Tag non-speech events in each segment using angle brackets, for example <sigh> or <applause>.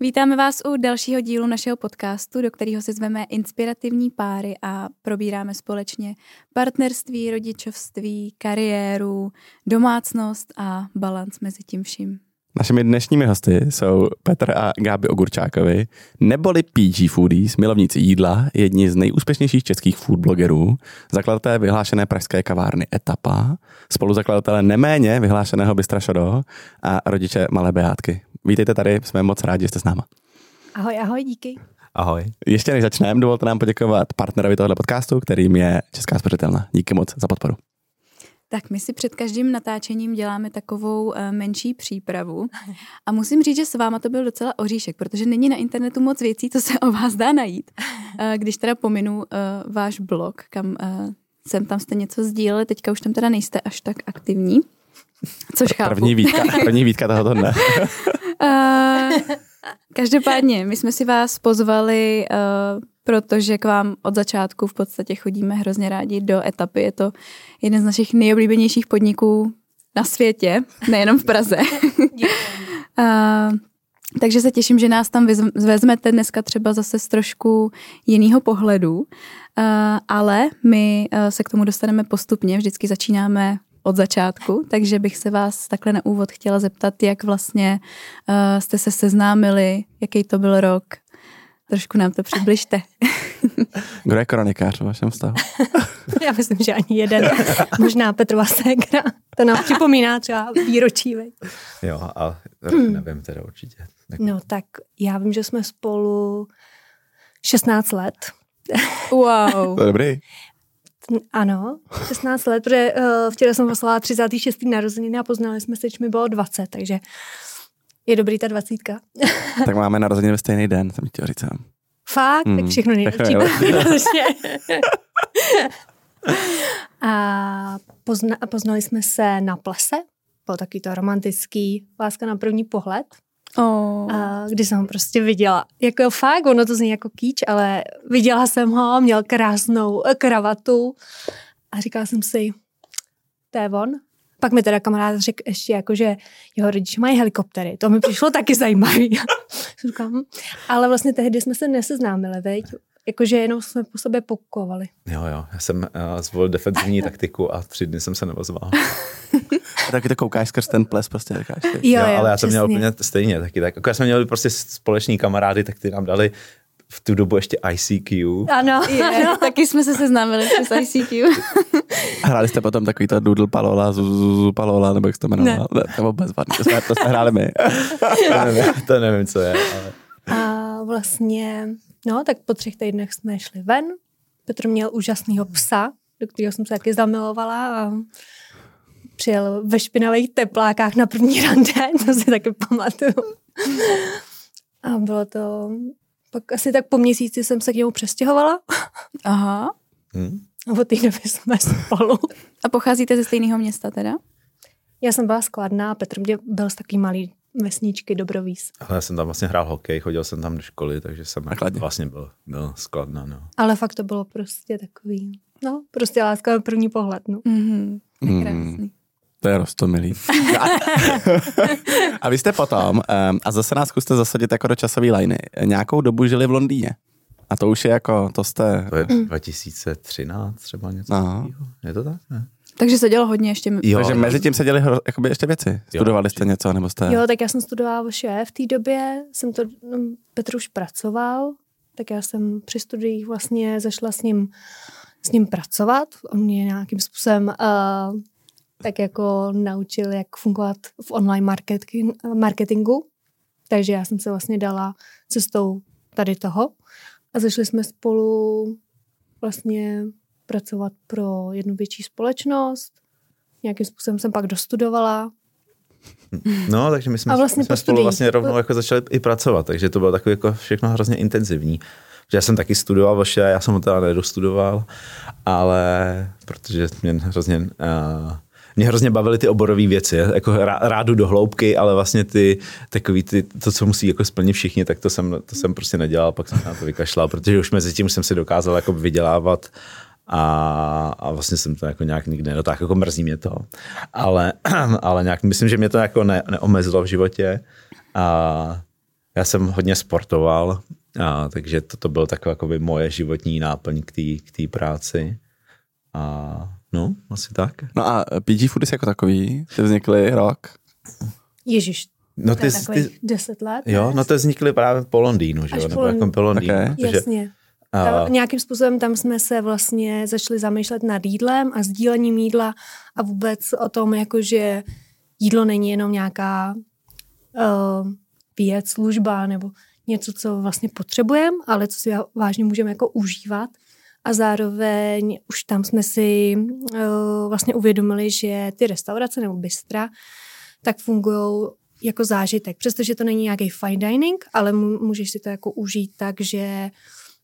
Vítáme vás u dalšího dílu našeho podcastu, do kterého si zveme inspirativní páry a probíráme společně partnerství, rodičovství, kariéru, domácnost a balans mezi tím vším. Našimi dnešními hosty jsou Petr a Gáby Ogurčákovi, neboli PG Foodies, milovníci jídla, jedni z nejúspěšnějších českých food blogerů, zakladatelé vyhlášené pražské kavárny Etapa, spoluzakladatelé neméně vyhlášeného Bystra Šodo a rodiče malé Beátky. Vítejte tady, jsme moc rádi, že jste s náma. Ahoj, ahoj, díky. Ahoj. Ještě než začneme, dovolte nám poděkovat partnerovi tohle podcastu, kterým je Česká spořitelna. Díky moc za podporu. Tak my si před každým natáčením děláme takovou uh, menší přípravu a musím říct, že s váma to byl docela oříšek, protože není na internetu moc věcí, co se o vás dá najít. Uh, když teda pominu uh, váš blog, kam jsem tam jste něco sdíleli, teďka už tam teda nejste až tak aktivní, což chápu. První výtka, první výtka tohoto dne. uh, <laughs> každopádně, my jsme si vás pozvali uh, protože k vám od začátku v podstatě chodíme hrozně rádi do etapy. Je to jeden z našich nejoblíbenějších podniků na světě, nejenom v Praze. a, <laughs> takže se těším, že nás tam vezmete dneska třeba zase z trošku jiného pohledu, ale my se k tomu dostaneme postupně, vždycky začínáme od začátku, takže bych se vás takhle na úvod chtěla zeptat, jak vlastně uh, jste se seznámili, jaký to byl rok, Trošku nám to přibližte. <laughs> Kdo je kronikář v vašem vztahu? <laughs> Já myslím, že ani jeden. <laughs> Možná Petrova ségra. To nám připomíná třeba výročí. Veď. Jo, a hmm. nevím teda určitě. Tak... No tak já vím, že jsme spolu 16 let. Wow. To je dobrý. Ano, 16 let, protože uh, včera jsem poslala 36. narozeniny a poznali jsme se, když mi bylo 20, takže je dobrý ta dvacítka. tak máme narozeniny ve stejný den, jsem chtěl říct. Fakt? Hmm. Tak všechno nejlepší. <laughs> a pozna, poznali jsme se na plese. Byl taky to romantický láska na první pohled. Oh. A kdy jsem ho prostě viděla. Jako fakt, ono to zní jako kýč, ale viděla jsem ho, měl krásnou kravatu a říkala jsem si, to je on. Pak mi teda kamarád řekl ještě jako, že jeho rodiče mají helikoptery. To mi přišlo taky zajímavý. <laughs> Říkám, ale vlastně tehdy jsme se neseznámili, veď? Jakože jenom jsme po sobě pokovali. Jo, jo, já jsem uh, zvolil defenzivní <laughs> taktiku a tři dny jsem se neozval. a taky to koukáš skrz ten ples, prostě říkáš. Jo, jo, jo, ale já jsem měl úplně stejně taky. Tak, jako jsme měli prostě společní kamarády, tak ty nám dali v tu dobu ještě ICQ. Ano, <laughs> je, ano. taky jsme se seznámili přes ICQ. <laughs> Hráli jste potom takový to Doodle Palola, Zuzu Palola, nebo jak jste to jmenovala? Ne. To vůbec vadný, to jsme, to jsme hráli my. to, nevím, to nevím, co je. Ale... A vlastně, no, tak po třech týdnech jsme šli ven. Petr měl úžasného psa, do kterého jsem se taky zamilovala a přijel ve špinavých teplákách na první <laughs> rande, to si taky pamatuju. A bylo to pak asi tak po měsíci jsem se k němu přestěhovala. Aha. Hmm. A od té doby jsme spolu. A pocházíte ze stejného města teda? Já jsem byla skladná, Petr mě byl z takový malý vesničky Dobrovíz. Ale já jsem tam vlastně hrál hokej, chodil jsem tam do školy, takže jsem Nakladně. vlastně byl, byl skladná. No. Ale fakt to bylo prostě takový, no, prostě láska na první pohled. No. Mm-hmm. Mm. Krásný. To je rostomilý. <laughs> a vy jste potom, um, a zase nás zkuste zasadit jako do časové liny, nějakou dobu žili v Londýně. A to už je jako, to jste... To je 2013 třeba něco Aha. Je to tak? Ne? Takže se dělo hodně ještě. Jo, Takže mezi tím se děli jakoby ještě věci. Studovali jo, jste něco, nebo jste... Jo, tak já jsem studovala vše. V té době jsem to, no, Petr už pracoval, tak já jsem při studiích vlastně zašla s ním, s ním pracovat. On mě nějakým způsobem uh, tak jako naučil, jak fungovat v online marketing, marketingu. Takže já jsem se vlastně dala cestou tady toho a zašli jsme spolu vlastně pracovat pro jednu větší společnost. Nějakým způsobem jsem pak dostudovala. No, takže my jsme, a vlastně my jsme spolu vlastně rovnou jako začali i pracovat, takže to bylo takové jako všechno hrozně intenzivní. Já jsem taky studoval vaše, já jsem ho teda nedostudoval, ale protože mě hrozně uh, mě hrozně bavily ty oborové věci, jako rádu do hloubky, ale vlastně ty takový ty, to, co musí jako splnit všichni, tak to jsem, to jsem prostě nedělal, pak jsem na to vykašlal, protože už mezi tím jsem si dokázal jako vydělávat a, a vlastně jsem to jako nějak nikdy nedotáhl, jako mrzí mě to, ale, <clears throat> ale nějak, myslím, že mě to jako ne, neomezilo v životě a já jsem hodně sportoval, a, takže to, to bylo takové jako moje životní náplň k té práci. A no, asi tak. No a PG Foodies jako takový, ty vznikly rok? Ježíš, No ty, ty, deset let. Jo, no to vznikly právě po Londýnu, že jo? Nebo jako po Londýnu. Okay. Protože, Jasně. A... Nějakým způsobem tam jsme se vlastně začali zamýšlet nad jídlem a sdílením jídla a vůbec o tom, jako že jídlo není jenom nějaká uh, věc, služba nebo něco, co vlastně potřebujeme, ale co si vážně můžeme jako užívat. A zároveň už tam jsme si uh, vlastně uvědomili, že ty restaurace nebo bystra tak fungují jako zážitek. Přestože to není nějaký fine dining, ale můžeš si to jako užít tak, že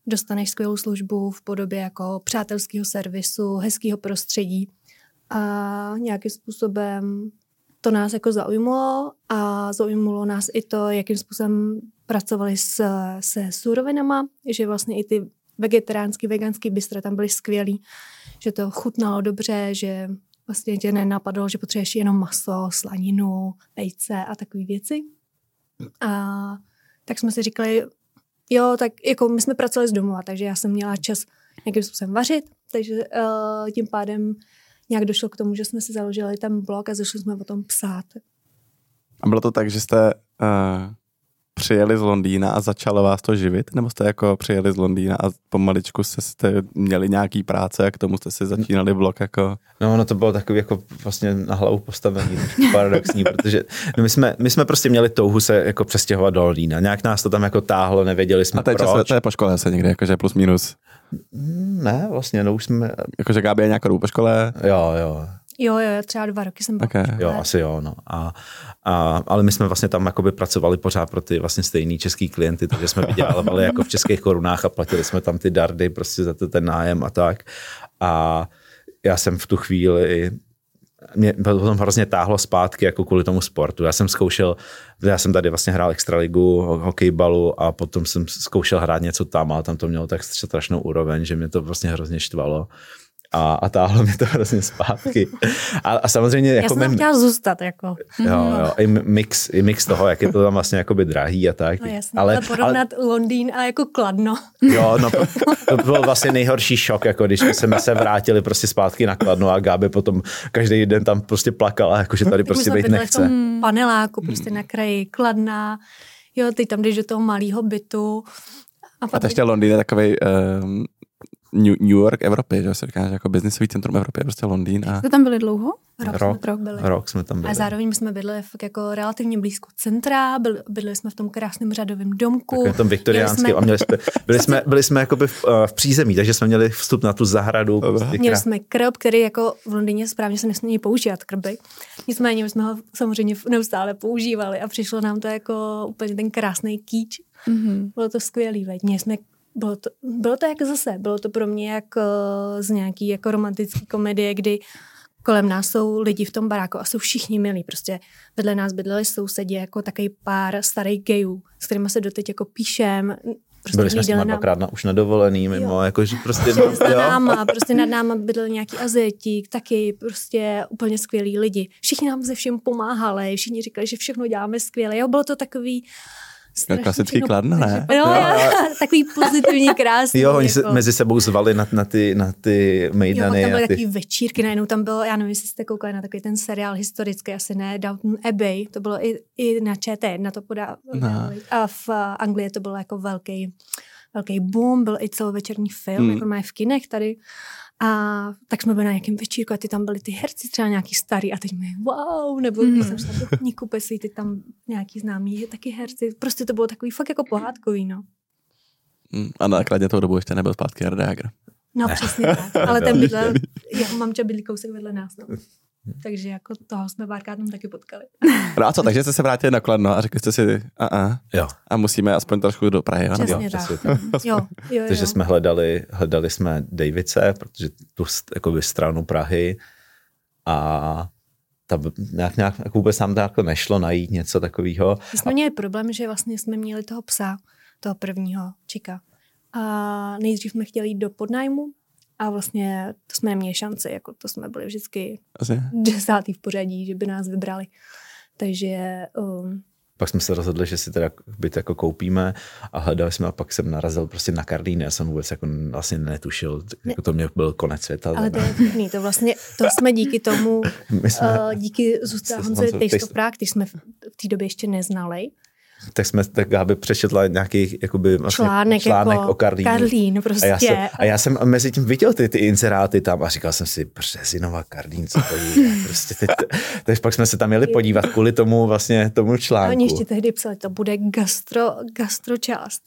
dostaneš skvělou službu v podobě jako přátelského servisu, hezkého prostředí a nějakým způsobem to nás jako zaujmulo a zaujmulo nás i to, jakým způsobem pracovali s, se surovinama, že vlastně i ty vegetariánský, veganský bystra tam byly skvělý, že to chutnalo dobře, že vlastně tě nenapadlo, že potřebuješ jenom maso, slaninu, vejce a takové věci. A tak jsme si říkali, jo, tak jako my jsme pracovali z domova, takže já jsem měla čas nějakým způsobem vařit, takže uh, tím pádem nějak došlo k tomu, že jsme si založili ten blog a začali jsme o tom psát. A bylo to tak, že jste uh, přijeli z Londýna a začalo vás to živit? Nebo jste jako přijeli z Londýna a pomaličku se jste měli nějaký práce a k tomu jste si začínali blog jako... No, no to bylo takový jako vlastně na hlavu postavený, paradoxní, <laughs> protože my jsme, my jsme prostě měli touhu se jako přestěhovat do Londýna. Nějak nás to tam jako táhlo, nevěděli jsme a je proč. To je po škole se někde, jakože plus minus. Ne, vlastně, no už jsme... Jakože Gáby je nějakou po škole? Jo, jo. Jo, jo, třeba dva roky jsem byla. Okay. Jo, asi jo, no. A, a, ale my jsme vlastně tam jakoby pracovali pořád pro ty vlastně stejný český klienty, takže jsme vydělávali jako v českých korunách a platili jsme tam ty dardy prostě za to, ten nájem a tak. A já jsem v tu chvíli mě potom hrozně táhlo zpátky jako kvůli tomu sportu. Já jsem zkoušel, já jsem tady vlastně hrál extraligu, hokejbalu a potom jsem zkoušel hrát něco tam a tam to mělo tak strašnou úroveň, že mě to vlastně hrozně štvalo a, a táhlo mi to <laughs> hrozně zpátky. A, a samozřejmě... Jako Já jsem chtěla zůstat, jako. Jo, jo, i mix, i mix toho, jak je to tam vlastně jakoby drahý a tak. No jasně, ale, ale porovnat ale, Londýn a jako Kladno. Jo, no to, to byl vlastně nejhorší šok, jako když jsme se vrátili prostě zpátky na Kladno a Gáby potom každý den tam prostě plakala, jako že tady prostě být nechce. V paneláku, prostě na kraji Kladna. Jo, ty tam jdeš do toho malého bytu. A, a ještě Londýn je takový um, New, New York Evropy, že se říká, že jako biznisový centrum Evropy je prostě Londýn. A... Jste tam byli dlouho? Rok, rok, rok, byli. rok jsme tam byli. A zároveň jsme bydleli fakt jako relativně blízko centra, byli, bydleli jsme v tom krásném řadovém domku. Tak v tom viktoriánském jsme... a měli jsme, byli jsme, byli jsme jakoby v, uh, v přízemí, takže jsme měli vstup na tu zahradu. Prostě měli jsme krb, který jako v Londýně správně se nesmí používat krby. Nicméně my jsme ho samozřejmě neustále používali a přišlo nám to jako úplně ten krásný kýč. Mm-hmm. Bylo to skvělý, veď. Měli jsme bylo to, bylo to jako zase, bylo to pro mě jak z nějaký jako romantický komedie, kdy kolem nás jsou lidi v tom baráku a jsou všichni milí. Prostě vedle nás bydleli sousedě jako takový pár starých gejů, s kterými se doteď jako píšem. Prostě Byli jsme s nimi dvakrát na, už na dovolený, mimo, jo. jako, že prostě... <laughs> Že nad náma, prostě nad náma bydlel nějaký azetík, taky prostě úplně skvělí lidi. Všichni nám ze všem pomáhali, všichni říkali, že všechno děláme skvěle. Jo, bylo to takový, Klasický kladno, ne? No, jo, <laughs> takový pozitivní, krásný. Jo, oni jako. se mezi sebou zvali na, na ty, na ty mejdany. Jo, tam byly ty... takový večírky, najednou tam bylo, já nevím, jestli jste koukali na takový ten seriál historický, asi ne, Downton Abbey, to bylo i, i na ČT, na to podá. No. A v Anglii to bylo jako velký, velký boom, byl i celovečerní film, hmm. jako mají v kinech tady. A tak jsme byli na nějakém večírku a ty tam byly ty herci třeba nějaký starý a teď mi wow, nebo mm. jsem šla do kníku pesí, ty tam nějaký známý taky herci. Prostě to bylo takový fakt jako pohádkový, no. Mm, a nakladně tou dobu ještě nebyl zpátky Jarda No přesně tak, <laughs> ale ten bydlel, jeho mamča bydlí kousek vedle nás, no. Takže jako toho jsme párkrát tam taky potkali. No a co, takže jste se vrátili na Kladno a řekli jste si, a, a, jo. a musíme aspoň trošku do Prahy. Jo? Přesně jo, tak. jo, jo, jo. Takže jsme hledali, hledali jsme Davice, protože tu jakoby, stranu Prahy a ta, nějak, nějak jako vůbec nám to jako nešlo najít něco takového. My jsme a... měli problém, že vlastně jsme měli toho psa, toho prvního čika. A nejdřív jsme chtěli jít do podnájmu, a vlastně to jsme neměli šanci, jako to jsme byli vždycky Asi. desátý v pořadí, že by nás vybrali. Takže um, pak jsme se rozhodli, že si teda byt jako koupíme a hledali jsme a pak jsem narazil prostě na Karlín, já jsem vůbec jako vlastně netušil, jako to mě byl konec světa. Ale to je vtipný, to vlastně, to jsme díky tomu, <laughs> My jsme, uh, díky Zůsta Honzovi Tejstoprák, když jsme v té době ještě neznali, tak jsme, tak Gáby přečetla nějaký jakoby vlastně článek, článek jako o Karlínu. Karlín prostě. A já, jsem, a já jsem mezi tím viděl ty, ty inzeráty tam a říkal jsem si, Březinova Karlín, co to je? <laughs> Prostě teď, teď pak jsme se tam jeli podívat kvůli tomu vlastně tomu článku. Oni ještě tehdy psali, to bude gastro, gastro část.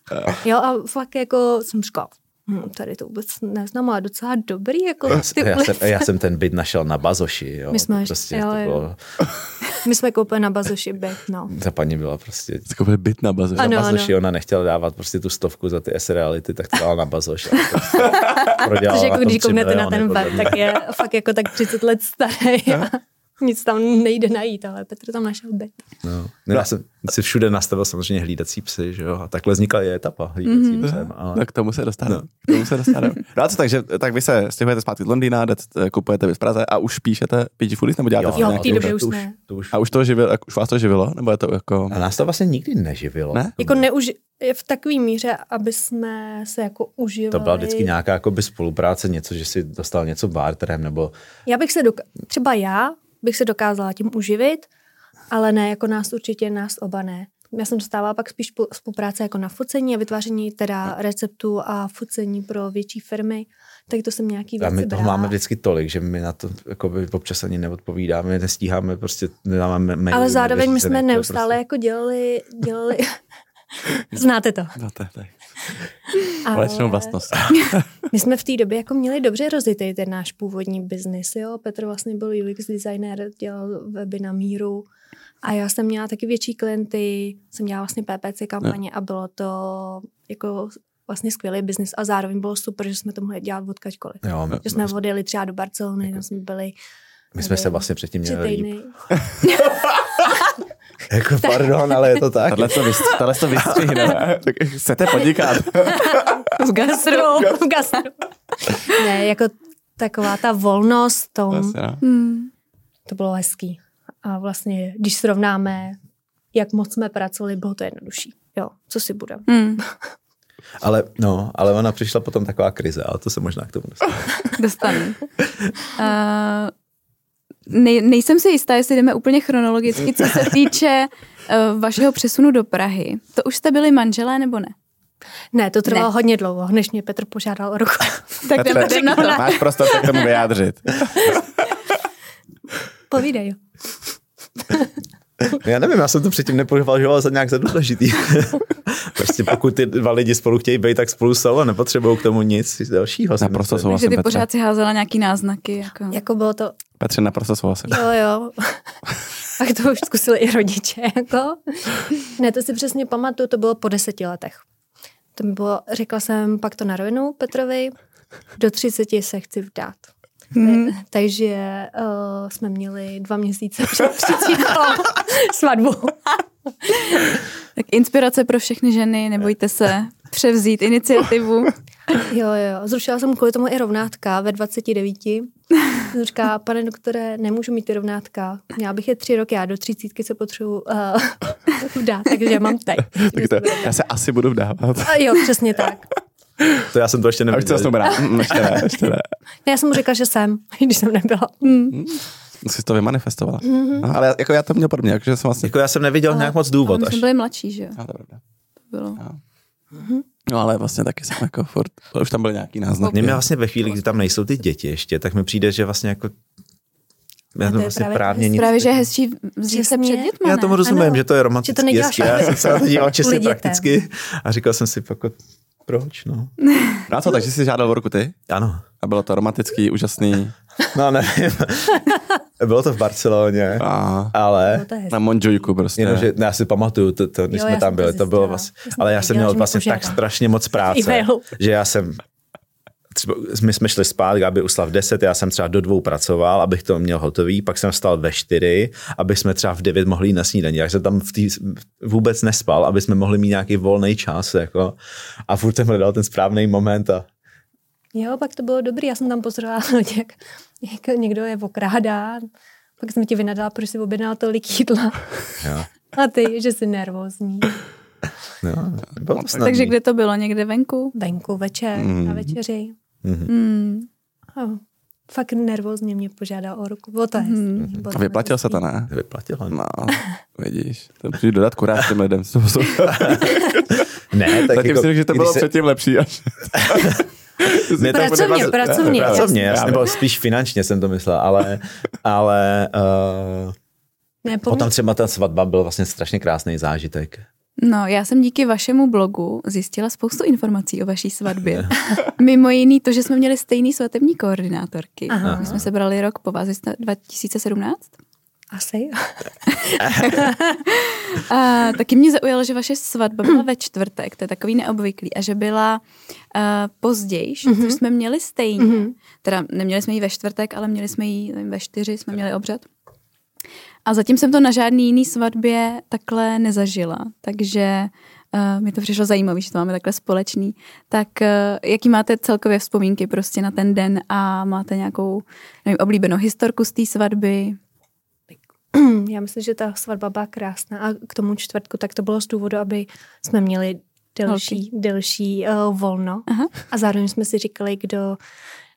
Jo a fakt jako jsem říkal, Hmm, tady to vůbec neznám, ale docela dobrý. Jako ty já, jsem, já jsem ten byt našel na Bazoši. Jo. My jsme, prostě jo, to bylo... My jsme koupili na Bazoši byt, no. Ta paní byla prostě... Koupili byt na Bazoši. Ano, na Bazoši ano. ona nechtěla dávat prostě tu stovku za ty S-reality, tak to dala na Bazoš. Prostě <laughs> Protože jako když kouknete na ten web, tak je fakt jako tak 30 let starý. <laughs> nic tam nejde najít, ale Petr tam našel byt. No. no. Já jsem si všude nastavil samozřejmě hlídací psy, že jo, a takhle vznikla i etapa hlídací mm-hmm. psem. Ale... Tak tomu se dostaneme. No. K tomu se dostaneme. <laughs> No a co, takže tak vy se stěhujete zpátky z Londýna, jdete, kupujete v Praze a už píšete PG Foodies, nebo děláte jo, jo, v té době už, už ne. To už... A už, to živilo, už vás to živilo? Nebo je to jako... A nás to vlastně nikdy neživilo. Ne? Jako neuži... v takové míře, aby jsme se jako uživali. To byla vždycky nějaká jakoby spolupráce, něco, že si dostal něco barterem, nebo... Já bych se, doka- třeba já bych se dokázala tím uživit, ale ne jako nás určitě, nás oba ne. Já jsem dostávala pak spíš spolupráce jako na focení a vytváření teda receptů a focení pro větší firmy, tak to jsem nějaký věci A my toho brala. máme vždycky tolik, že my na to jako by občas ani neodpovídáme, nestíháme, prostě nedáme mail. Ale zároveň my jsme neustále prostě... jako dělali, dělali <laughs> Znáte to. No to je Společnou vlastnost. <laughs> My jsme v té době jako měli dobře rozjetý ten náš původní biznis. Jo? Petr vlastně byl UX designer, dělal weby na míru a já jsem měla taky větší klienty, jsem dělala vlastně PPC kampaně no. a bylo to jako vlastně skvělý biznis a zároveň bylo super, že jsme to mohli dělat odkaďkoliv. Jo, že jsme odjeli třeba do Barcelony, tam jsme byli my jsme se vlastně předtím měli líp. <laughs> jako pardon, ale je to tak. Tohle to, vystři, tohle to vystřihne. <laughs> Chcete podnikat? <laughs> v gastro. v gastro. ne, jako taková ta volnost tom, Vlastně, no. hmm. to bylo hezký. A vlastně, když srovnáme, jak moc jsme pracovali, bylo to jednodušší. Jo, co si budeme. Hmm. Ale, no, ale ona přišla potom taková krize, ale to se možná k tomu dostane. Dostanu. Uh, nej, nejsem si jistá, jestli jdeme úplně chronologicky, co se <laughs> týče uh, vašeho přesunu do Prahy. To už jste byli manželé nebo ne? Ne, to trvalo ne. hodně dlouho, než mě Petr požádal o ruku. <laughs> tak jdeme, jdem na to. Máš prostor se k tomu vyjádřit. Povídej. <laughs> <laughs> Já nevím, já jsem to předtím nepovažoval za nějak za důležitý. <laughs> prostě pokud ty dva lidi spolu chtějí být, tak spolu jsou a nepotřebují k tomu nic dalšího. Naprosto souhlasím, Takže ty Petře. pořád si házela nějaký náznaky. Jako, jako bylo to... Petře, naprosto souhlasím. Jo, jo. <laughs> A to už zkusili i rodiče, jako. Ne, to si přesně pamatuju, to bylo po deseti letech. To mi bylo, řekla jsem pak to na rovinu Petrovi, do 30 se chci vdát. Mm. Takže uh, jsme měli dva měsíce před <laughs> svatbu. tak inspirace pro všechny ženy, nebojte se převzít iniciativu. Jo, jo, zrušila jsem kvůli tomu i rovnátka ve 29. Jsem říká, pane doktore, nemůžu mít ty rovnátka. Měla bych je tři roky, já do třicítky se potřebuji uh, <laughs> vdát, takže mám teď. tak to, já se asi budu vdávat. A jo, přesně tak. <laughs> To já jsem to ještě neviděl. A už to brát. Mm, ještě ne, ještě ne. ne. <laughs> Já jsem mu řekla, že jsem, <laughs> když jsem nebyla. Mm. Jsi to vymanifestovala. Mm-hmm. No, ale jako já to měl podobně, takže jsem vlastně... Jako já jsem neviděl ale, nějak moc důvod. Ale my jsme byli mladší, že jo? No, to bylo. No. Mm-hmm. No ale vlastně taky jsem jako furt, už tam byl nějaký náznak. Mně vlastně ve chvíli, kdy tam nejsou ty děti ještě, tak mi přijde, že vlastně jako já to vlastně právě, právě nic. Právě, že je hezčí vzít se před dětma, Já tomu rozumím, ano. že to je romantický. Že to neděláš Já jsem se na to díval čistě prakticky a říkal jsem si, jako, proč, no. No a co, takže jsi žádal o ruku ty? Ano. A bylo to romantický, úžasný. No nevím. <laughs> bylo to v Barceloně, a, ale... Na Monjujku prostě. Jenom, že, já si pamatuju, to, to, když jo, jsme tam byli, to bylo vlastně, ale já jsem měl vlastně tak strašně moc <laughs> práce, že já jsem třeba, my jsme šli spát, aby usla v 10, já jsem třeba do dvou pracoval, abych to měl hotový, pak jsem vstal ve 4, aby jsme třeba v 9 mohli jít na snídaní. Já jsem tam v tý, vůbec nespal, aby jsme mohli mít nějaký volný čas. Jako, a furt jsem hledal ten správný moment. A... Jo, pak to bylo dobrý, já jsem tam pozorovala, <laughs> jak, jak někdo je okrádá, pak jsem ti vynadala, proč si objednal tolik jídla. Jo. <laughs> A ty, že jsi nervózní. No, to Takže kde to bylo? Někde venku? Venku, večer, mm. na večeři. Mm. Mm. Oh, fakt nervózně mě požádal o ruku. Bylo to mm. A vyplatil se to, ne? Vyplatilo. No, <laughs> vidíš. To musíš dodat kurát těm lidem. <laughs> ne, tak Zatím jako, si že to bylo se... předtím lepší. Až... <laughs> ne, pracovně, to pracovně. Pracovně, jasně, nebo spíš finančně jsem to myslel, ale, ale uh, ne, potom třeba ta svatba byl vlastně strašně krásný zážitek. No, já jsem díky vašemu blogu zjistila spoustu informací o vaší svatbě. <laughs> <laughs> Mimo jiný to, že jsme měli stejný svatební koordinátorky. Aha. My jsme se brali rok po vás, 2017? Asi. <laughs> a taky mě zaujalo, že vaše svatba byla ve čtvrtek, to je takový neobvyklý, a že byla uh, později, mm-hmm. což jsme měli stejně. Mm-hmm. Teda neměli jsme ji ve čtvrtek, ale měli jsme ji ve čtyři, jsme měli obřad. A zatím jsem to na žádný jiný svatbě takhle nezažila, takže uh, mi to přišlo zajímavé, že to máme takhle společný. Tak uh, jaký máte celkově vzpomínky prostě na ten den a máte nějakou nevím, oblíbenou historku z té svatby? <clears throat> Já myslím, že ta svatba byla krásná a k tomu čtvrtku tak to bylo z důvodu, aby jsme měli delší, delší uh, volno Aha. a zároveň jsme si říkali, kdo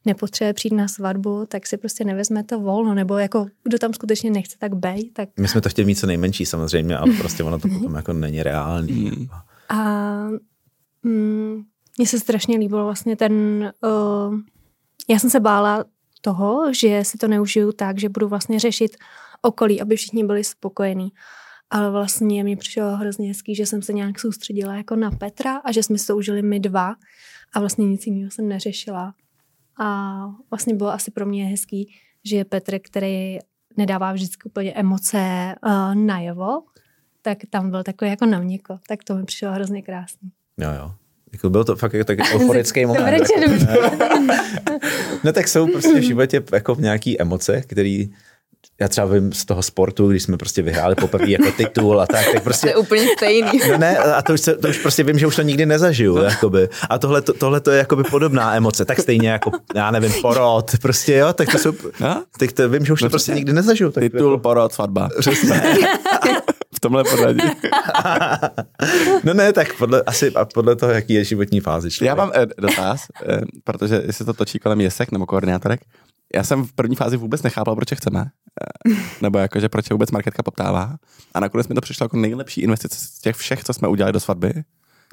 nepotřebuje přijít na svatbu, tak si prostě nevezme to volno, nebo jako kdo tam skutečně nechce, tak bej. Tak... My jsme to chtěli mít co nejmenší samozřejmě, ale prostě ono to potom jako není reálný. Hmm. A mm, mně se strašně líbilo vlastně ten, uh, já jsem se bála toho, že si to neužiju tak, že budu vlastně řešit okolí, aby všichni byli spokojení. Ale vlastně mi přišlo hrozně hezký, že jsem se nějak soustředila jako na Petra a že jsme se to užili my dva a vlastně nic jiného jsem neřešila. A vlastně bylo asi pro mě hezký, že je Petr, který nedává vždycky úplně emoce uh, najevo, tak tam byl takový jako na měko. Tak to mi přišlo hrozně krásný. Jo, jo. Jako byl to fakt jako taky <laughs> euforický moment. no <laughs> tak jsou prostě v životě jako nějaký emoce, které já třeba vím z toho sportu, když jsme prostě vyhráli poprvé jako titul a tak, tak prostě... To je úplně stejný. No ne, a to už, se, to už prostě vím, že už to nikdy nezažiju, no. jakoby. A tohle, to, tohle to je jakoby podobná emoce, tak stejně jako, já nevím, porod, prostě jo, tak to jsou, no? tak to vím, že už to no, prostě nikdy nezažiju. Tak titul, jako, porod, svatba. Přesně. <laughs> v tomhle pořadí. <laughs> no ne, tak podle, asi podle toho, jaký je životní fázi člověk. Já mám eh, dotaz, eh, protože jestli to točí kolem jesek nebo koordinátorek, já jsem v první fázi vůbec nechápal, proč je chceme. Eh, nebo jakože proč je vůbec marketka poptává. A nakonec mi to přišlo jako nejlepší investice z těch všech, co jsme udělali do svatby.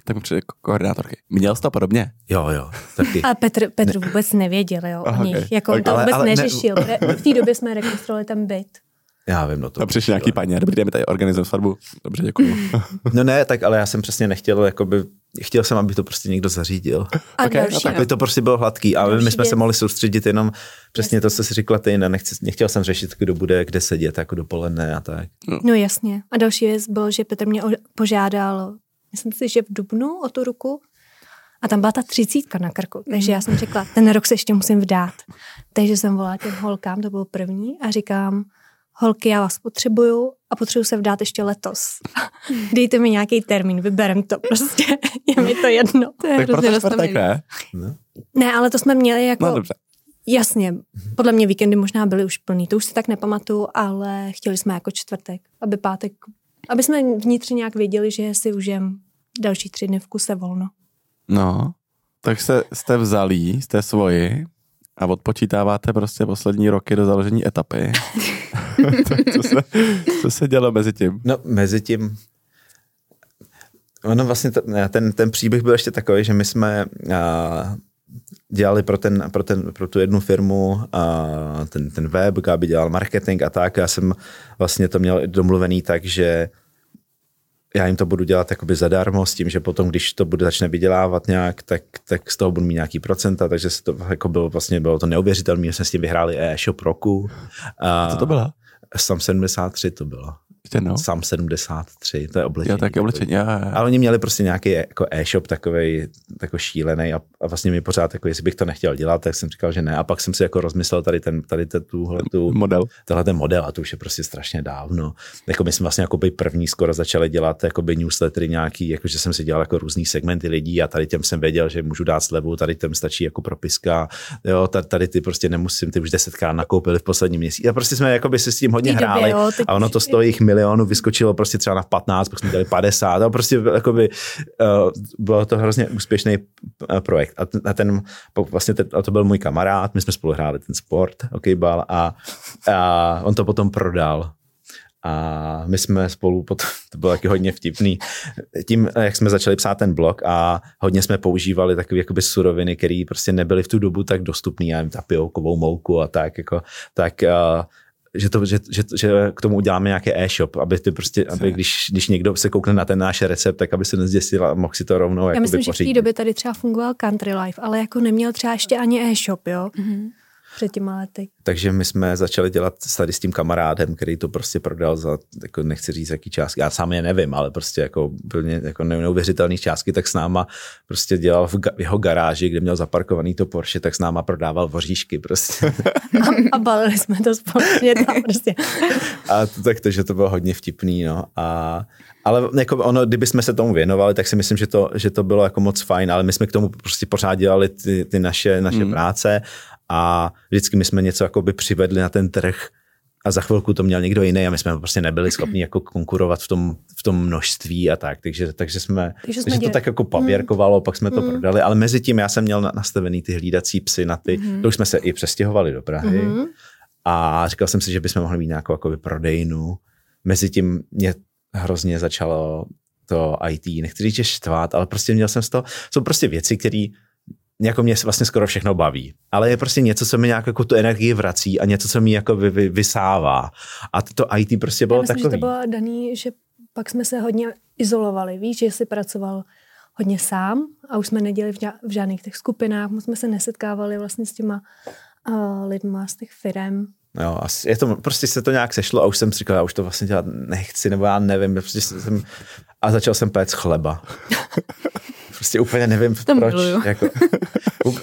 Tak mi přišly koordinátorky. Měl jsi to podobně? Jo, jo, taky. A Petr, Petr ne. vůbec nevěděl, jo, o nich. Okay. Jako okay. to vůbec ale, ale neřešil. Ne. <laughs> V té době jsme rekonstruovali ten byt. Já vím, no to. A přišel nějaký paní, dobrý den, mi tady organizujeme svatbu. Dobře, děkuji. no ne, tak ale já jsem přesně nechtěl, jakoby, chtěl jsem, aby to prostě někdo zařídil. A okay, další, aby to prostě bylo hladký. A my jsme věc. se mohli soustředit jenom přesně to, co si řekla ty, ne, nechci, nechtěl jsem řešit, kdo bude kde sedět, jako dopoledne a tak. No, no jasně. A další věc bylo, že Petr mě požádal, myslím si, že v Dubnu o tu ruku, a tam byla ta třicítka na krku. Takže já jsem řekla, ten rok se ještě musím vdát. Takže jsem volala těm holkám, to byl první, a říkám, holky, já vás potřebuju a potřebuji se vdát ještě letos. <laughs> Dejte mi nějaký termín, vyberem to prostě, <laughs> je mi to jedno. To je tak proto čtvrtek, ne? No. Ne, ale to jsme měli jako... No, dobře. Jasně, podle mě víkendy možná byly už plný, to už si tak nepamatuju, ale chtěli jsme jako čtvrtek, aby pátek, aby jsme vnitřně nějak věděli, že si užijem další tři dny v kuse volno. No, tak jste, jste vzali, jste svoji a odpočítáváte prostě poslední roky do založení etapy. <laughs> <laughs> co se, co se dělo mezi tím? No, mezi tím Ono vlastně ten, ten příběh byl ještě takový, že my jsme a, dělali pro, ten, pro, ten, pro tu jednu firmu a, ten, ten web, aby dělal marketing a tak. Já jsem vlastně to měl domluvený tak, že já jim to budu dělat jakoby zadarmo s tím, že potom, když to bude začne vydělávat nějak, tak, tak z toho budu mít nějaký procenta, takže se to jako bylo vlastně bylo to neuvěřitelné, že jsme s tím vyhráli e-shop roku. A, Co to byla? SM73 to bylo. Ještě no. Sam 73, to je oblečení. Jo, taky oblečení, já, já. Ale oni měli prostě nějaký jako e-shop takový jako šílený a, a, vlastně mi pořád, jako jestli bych to nechtěl dělat, tak jsem říkal, že ne. A pak jsem si jako rozmyslel tady ten, tady ten, tuhle, tu, <laughs> model. Tenhle ten model a to už je prostě strašně dávno. Jako my jsme vlastně jako by první skoro začali dělat jako by newslettery nějaký, jako že jsem si dělal jako různý segmenty lidí a tady těm jsem věděl, že můžu dát slevu, tady těm stačí jako propiska, jo, tady, tady ty prostě nemusím, ty už desetkrát nakoupili v posledním měsíci. A prostě jsme jako by si s tím hodně hráli jo, a ono to stojí jich milionů vyskočilo prostě třeba na 15, pak jsme dělali 50 a prostě jakoby, uh, bylo to hrozně úspěšný uh, projekt. A, ten, a ten vlastně ten, a to byl můj kamarád, my jsme spolu hráli ten sport, hokejbal a, a on to potom prodal a my jsme spolu, potom, <laughs> to bylo taky hodně vtipný, tím, jak jsme začali psát ten blog a hodně jsme používali takové jakoby suroviny, které prostě nebyly v tu dobu tak dostupné, já nevím, tapiokovou mouku a tak, jako, tak uh, že, to, že, že, že, k tomu uděláme nějaký e-shop, aby ty prostě, aby když, když někdo se koukne na ten náš recept, tak aby se nezděsil a mohl si to rovnou Já myslím, pořídit. že v té době tady třeba fungoval Country Life, ale jako neměl třeba ještě ani e-shop, jo? Mm-hmm před těma lety. Takže my jsme začali dělat tady s tím kamarádem, který to prostě prodal za, jako nechci říct, jaký částky, já sám je nevím, ale prostě jako úplně jako neuvěřitelný částky, tak s náma prostě dělal v, ga, v jeho garáži, kde měl zaparkovaný to Porsche, tak s náma prodával voříšky prostě. <laughs> a, a balili jsme to společně tam <laughs> prostě. a to, tak to, že to bylo hodně vtipný, no. A, ale jako ono, kdyby jsme se tomu věnovali, tak si myslím, že to, že to bylo jako moc fajn, ale my jsme k tomu prostě pořád dělali ty, ty naše, naše mm. práce a vždycky my jsme něco jakoby přivedli na ten trh a za chvilku to měl někdo jiný a my jsme prostě nebyli schopni jako konkurovat v tom, v tom množství a tak, takže, takže jsme, takže, jsme takže to tak jako pavěrkovalo, mm. pak jsme to mm. prodali, ale mezi tím já jsem měl nastavený ty hlídací psy na ty, mm. to už jsme se i přestěhovali do Prahy mm. a říkal jsem si, že bychom mohli mít nějakou jakoby prodejnu, mezi tím mě hrozně začalo to IT, nechci říct, že štvát, ale prostě měl jsem z toho, jsou prostě věci, které jako mě vlastně skoro všechno baví. Ale je prostě něco, co mi nějak jako tu energii vrací a něco, co mi jako vy, vy, vysává. A to IT prostě bylo Já myslím, takový. že to bylo daný, že pak jsme se hodně izolovali. Víš, že jsi pracoval hodně sám a už jsme neděli v, v žádných těch skupinách, my jsme se nesetkávali vlastně s těma uh, lidma z těch firm. Jo, asi je to, prostě se to nějak sešlo a už jsem si říkal, já už to vlastně dělat nechci, nebo já nevím, prostě jsem, a začal jsem péct chleba. <laughs> prostě úplně nevím, to proč. Jako,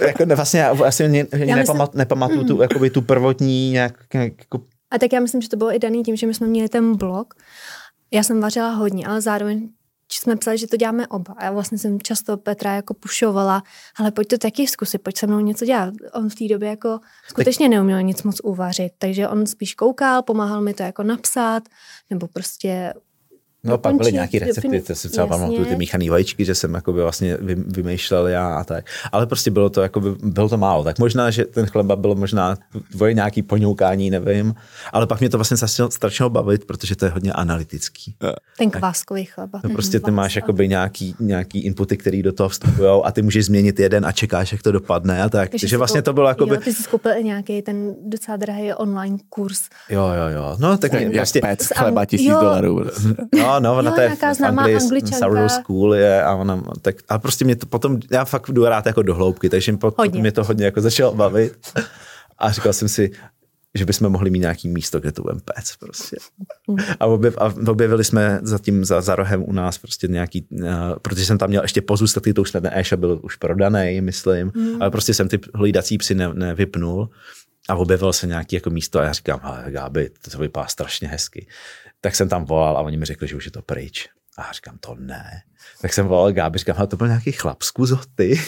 <laughs> jako vlastně já vlastně ne, já nepamat, myslím, nepamatuju tu, jakoby, tu prvotní nějak, jako... A tak já myslím, že to bylo i daný tím, že my jsme měli ten blog. Já jsem vařila hodně, ale zároveň jsme psali, že to děláme oba. A já vlastně jsem často Petra jako pušovala, ale pojď to taky zkusit, pojď se mnou něco dělat. On v té době jako skutečně neuměl nic moc uvařit, takže on spíš koukal, pomáhal mi to jako napsat, nebo prostě No pak byly nějaké recepty, to si třeba pamatuju, ty míchané vajíčky, že jsem jakoby vlastně vymýšlel já a tak. Ale prostě bylo to, jakoby, bylo to málo. Tak možná, že ten chleba bylo možná tvoje nějaký poňoukání, nevím. Ale pak mě to vlastně strašně bavit, protože to je hodně analytický. Ten kváskový chleba. No prostě ty máš jakoby nějaký, nějaký inputy, který do toho vstupují a ty můžeš změnit jeden a čekáš, jak to dopadne a tak. Takže vlastně to bylo jakoby... Jo, ty jsi koupil nějaký ten docela drahý online kurz. Jo, jo, jo. No tak jak prostě... chleba tisíc dolarů. No, no, ona jo, to je v Anglii, Sourdough School je a ona, tak, a prostě mě to potom, já fakt jdu rád jako do hloubky, takže potom mě to hodně jako začalo bavit. A říkal jsem si, že bychom mohli mít nějaký místo, kde to budeme pec prostě. A, objev, a objevili jsme zatím za, za rohem u nás prostě nějaký, uh, protože jsem tam měl ještě pozůstatky, to už ten e byl už prodaný, myslím, mm. ale prostě jsem ty hlídací psy ne, nevypnul. A objevilo se nějaký jako místo a já říkám, ale Gáby, to vypadá strašně hezky tak jsem tam volal a oni mi řekli, že už je to pryč. A říkám, to ne. Tak jsem volal Gábi, říkám, to byl nějaký chlap z Kuzoty.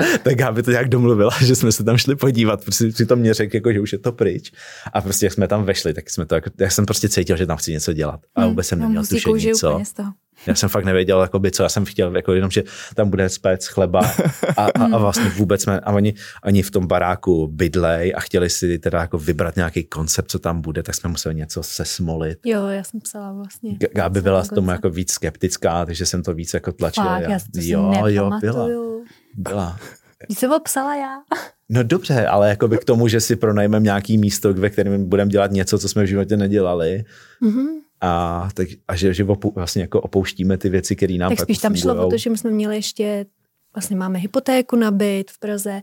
<laughs> tak Gábi to nějak domluvila, že jsme se tam šli podívat, protože přitom mě řekl, jako, že už je to pryč. A prostě jak jsme tam vešli, tak jsme to, jako, já jsem prostě cítil, že tam chci něco dělat. A hmm, vůbec jsem no, neměl tušení, co. Já jsem fakt nevěděl, jakoby, co já jsem chtěl, jako jenom, že tam bude spec chleba a, a, a vlastně vůbec jsme, a oni, oni v tom baráku bydlej a chtěli si teda jako vybrat nějaký koncept, co tam bude, tak jsme museli něco sesmolit. Jo, já jsem psala vlastně. Gáby byla s tomu jako víc skeptická, takže jsem to víc jako tlačil. Fakt, já, jo, jo, byla. Byla. Víš, jsem psala já. No dobře, ale jako by k tomu, že si pronajmeme nějaký místo, ve kterém budeme dělat něco, co jsme v životě nedělali. Mm-hmm. A, tak, a že, že opou, vlastně jako opouštíme ty věci, které nám Tak spíš tam šlo o to, že my jsme měli ještě, vlastně máme hypotéku na byt v Praze,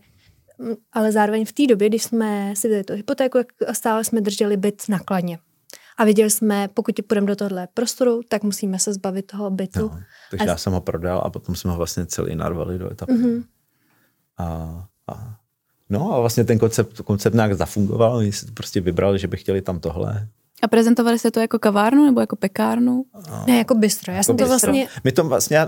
ale zároveň v té době, když jsme si dali tu hypotéku, stále jsme drželi byt nakladně. A viděli jsme, pokud půjdeme do tohle prostoru, tak musíme se zbavit toho bytu. No, takže a... já jsem ho prodal a potom jsme ho vlastně celý narvali do etapy. Mm-hmm. A, a, no a vlastně ten koncept, koncept nějak zafungoval, oni si prostě vybrali, že by chtěli tam tohle. A prezentovali jste to jako kavárnu nebo jako pekárnu? Ne, jako bistro. Já jako jsem to bistro. vlastně... My to vlastně...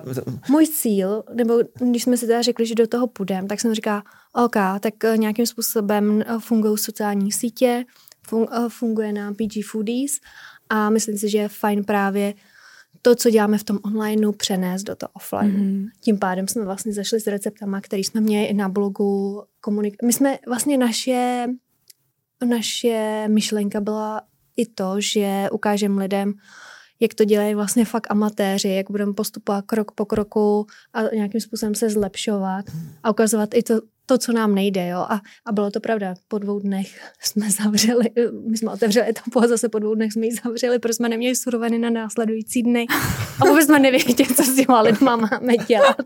Můj cíl, nebo když jsme si teda řekli, že do toho půjdeme, tak jsem říkala, OK, tak eh, nějakým způsobem eh, fungují sociální sítě, eh, funguje na PG Foodies a myslím si, že je fajn právě to, co děláme v tom online, přenést do toho offline. Mm-hmm. Tím pádem jsme vlastně zašli s receptama, který jsme měli i na blogu. Komunik- My jsme vlastně naše, naše myšlenka byla i to, že ukážeme lidem, jak to dělají vlastně fakt amatéři, jak budeme postupovat krok po kroku a nějakým způsobem se zlepšovat a ukazovat i to, to, co nám nejde. Jo? A, a bylo to pravda. Po dvou dnech jsme zavřeli, my jsme otevřeli etapu a zase po dvou dnech jsme ji zavřeli, protože jsme neměli suroviny na následující dny. A vůbec jsme nevěděli, co s těma lidma máme dělat.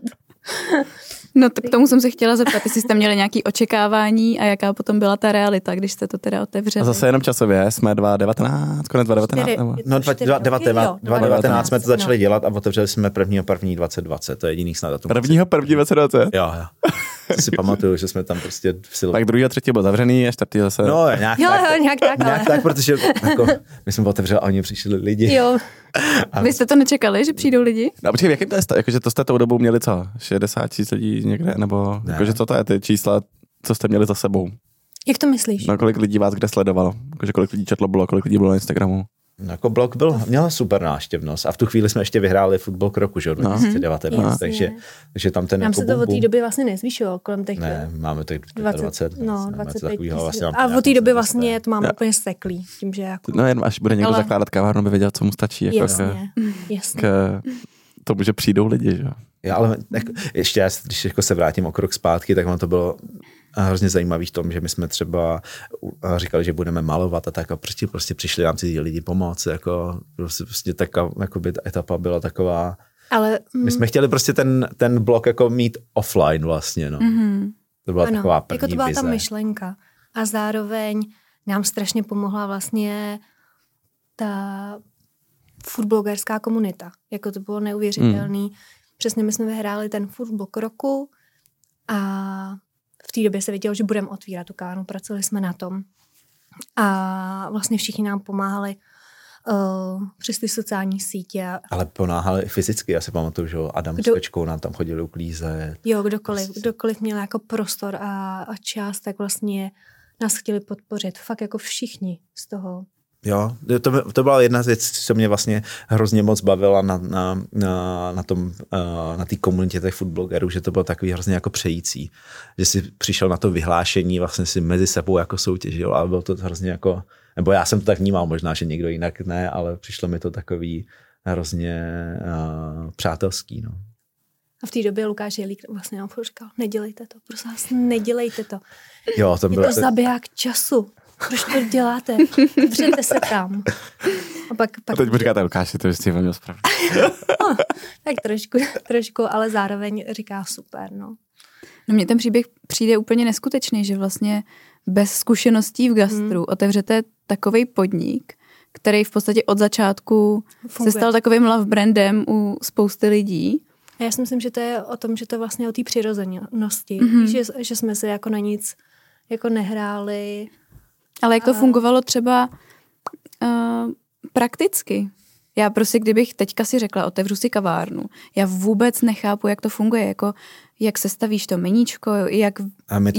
No to k tomu jsem se chtěla zeptat, jestli jste měli nějaké očekávání a jaká potom byla ta realita, když jste to teda otevřeli. A zase jenom časově, jsme 2019, konec 2019? No 2019, 2019 jsme to začali no. dělat a otevřeli jsme prvního první 2020, to je jediný snad datum. Prvního první 2020? Jo, jo. To si pamatuju, že jsme tam prostě v silu. Tak druhý a třetí byl zavřený a čtvrtý zase. No, nějak <laughs> jo, tak. Jo, nějak tak, nějak tak, protože jako, my jsme otevřeli a oni přišli lidi. Jo. A Vy jste to nečekali, že přijdou lidi? No počkej, jaký to je, jakože to jste tou dobou měli co? 60 tisíc lidí někde, nebo ne. jakože co to je ty čísla, co jste měli za sebou? Jak to myslíš? No kolik lidí vás kde sledovalo? Jakože kolik lidí četlo bylo, kolik lidí bylo na Instagramu? No, jako blok byl, měl super náštěvnost a v tu chvíli jsme ještě vyhráli fotbal roku, že 2019, no. takže, takže tam ten Nám jako se to od té doby vlastně nezvýšilo, kolem těch... Ne, máme to 20, 20 no, 25 vlastně A od té doby vlastně to máme úplně steklý, tím, že jako... No jen až bude někdo Ale... zakládat kavárnu, by věděl, co mu stačí. Jako jasně, k, jasně. K tomu, že přijdou lidi, že Já, ale jako, ještě, když jako se vrátím o krok zpátky, tak ono to bylo hrozně zajímavý v tom, že my jsme třeba říkali, že budeme malovat a tak a prostě, prostě přišli nám ty lidi pomoct, jako prostě, prostě taká, jako by ta etapa byla taková, ale my mm. jsme chtěli prostě ten, ten blok jako mít offline vlastně, no. Mm-hmm. To byla ano, taková první jako to byla vize. ta myšlenka. A zároveň nám strašně pomohla vlastně ta foodblogerská komunita. Jako to bylo neuvěřitelný. Mm. Přesně my jsme vyhráli ten foodblog roku a v té době se vědělo, že budeme otvírat tu kárnu, pracovali jsme na tom. A vlastně všichni nám pomáhali uh, přes ty sociální sítě. Ale pomáhali i fyzicky, já si pamatuju, že Adam Kdo... s Pečkou nám tam chodili uklízet. Jo, kdokoliv, kdokoliv měl jako prostor a, a čas, tak vlastně nás chtěli podpořit. Fakt jako všichni z toho Jo, to, to byla jedna z věcí, co mě vlastně hrozně moc bavila na, na, na, na tom, uh, na té komunitě těch foodblogerů, že to bylo takový hrozně jako přející, že si přišel na to vyhlášení vlastně si mezi sebou jako soutěžil a bylo to hrozně jako, nebo já jsem to tak vnímal, možná, že někdo jinak ne, ale přišlo mi to takový hrozně uh, přátelský, no. A v té době Lukáš Jelík vlastně nám říkal, nedělejte to, prosím vás, nedělejte to. Jo, to bylo... Je to zabiják času. Proč to děláte? Vřete se tam. A, pak, pak... a teď mi říkáte, Lukáši, to jsi velmi správně. <laughs> no, tak trošku, trošku, ale zároveň říká super, no. No mně ten příběh přijde úplně neskutečný, že vlastně bez zkušeností v gastru hmm. otevřete takový podnik, který v podstatě od začátku Funguje. se stal takovým love brandem u spousty lidí. A já si myslím, že to je o tom, že to je vlastně o té přirozenosti, mm-hmm. že, že jsme se jako na nic jako nehráli, ale jak to fungovalo třeba uh, prakticky? Já prostě, kdybych teďka si řekla, otevřu si kavárnu, já vůbec nechápu, jak to funguje, jako jak se stavíš to meníčko, jak,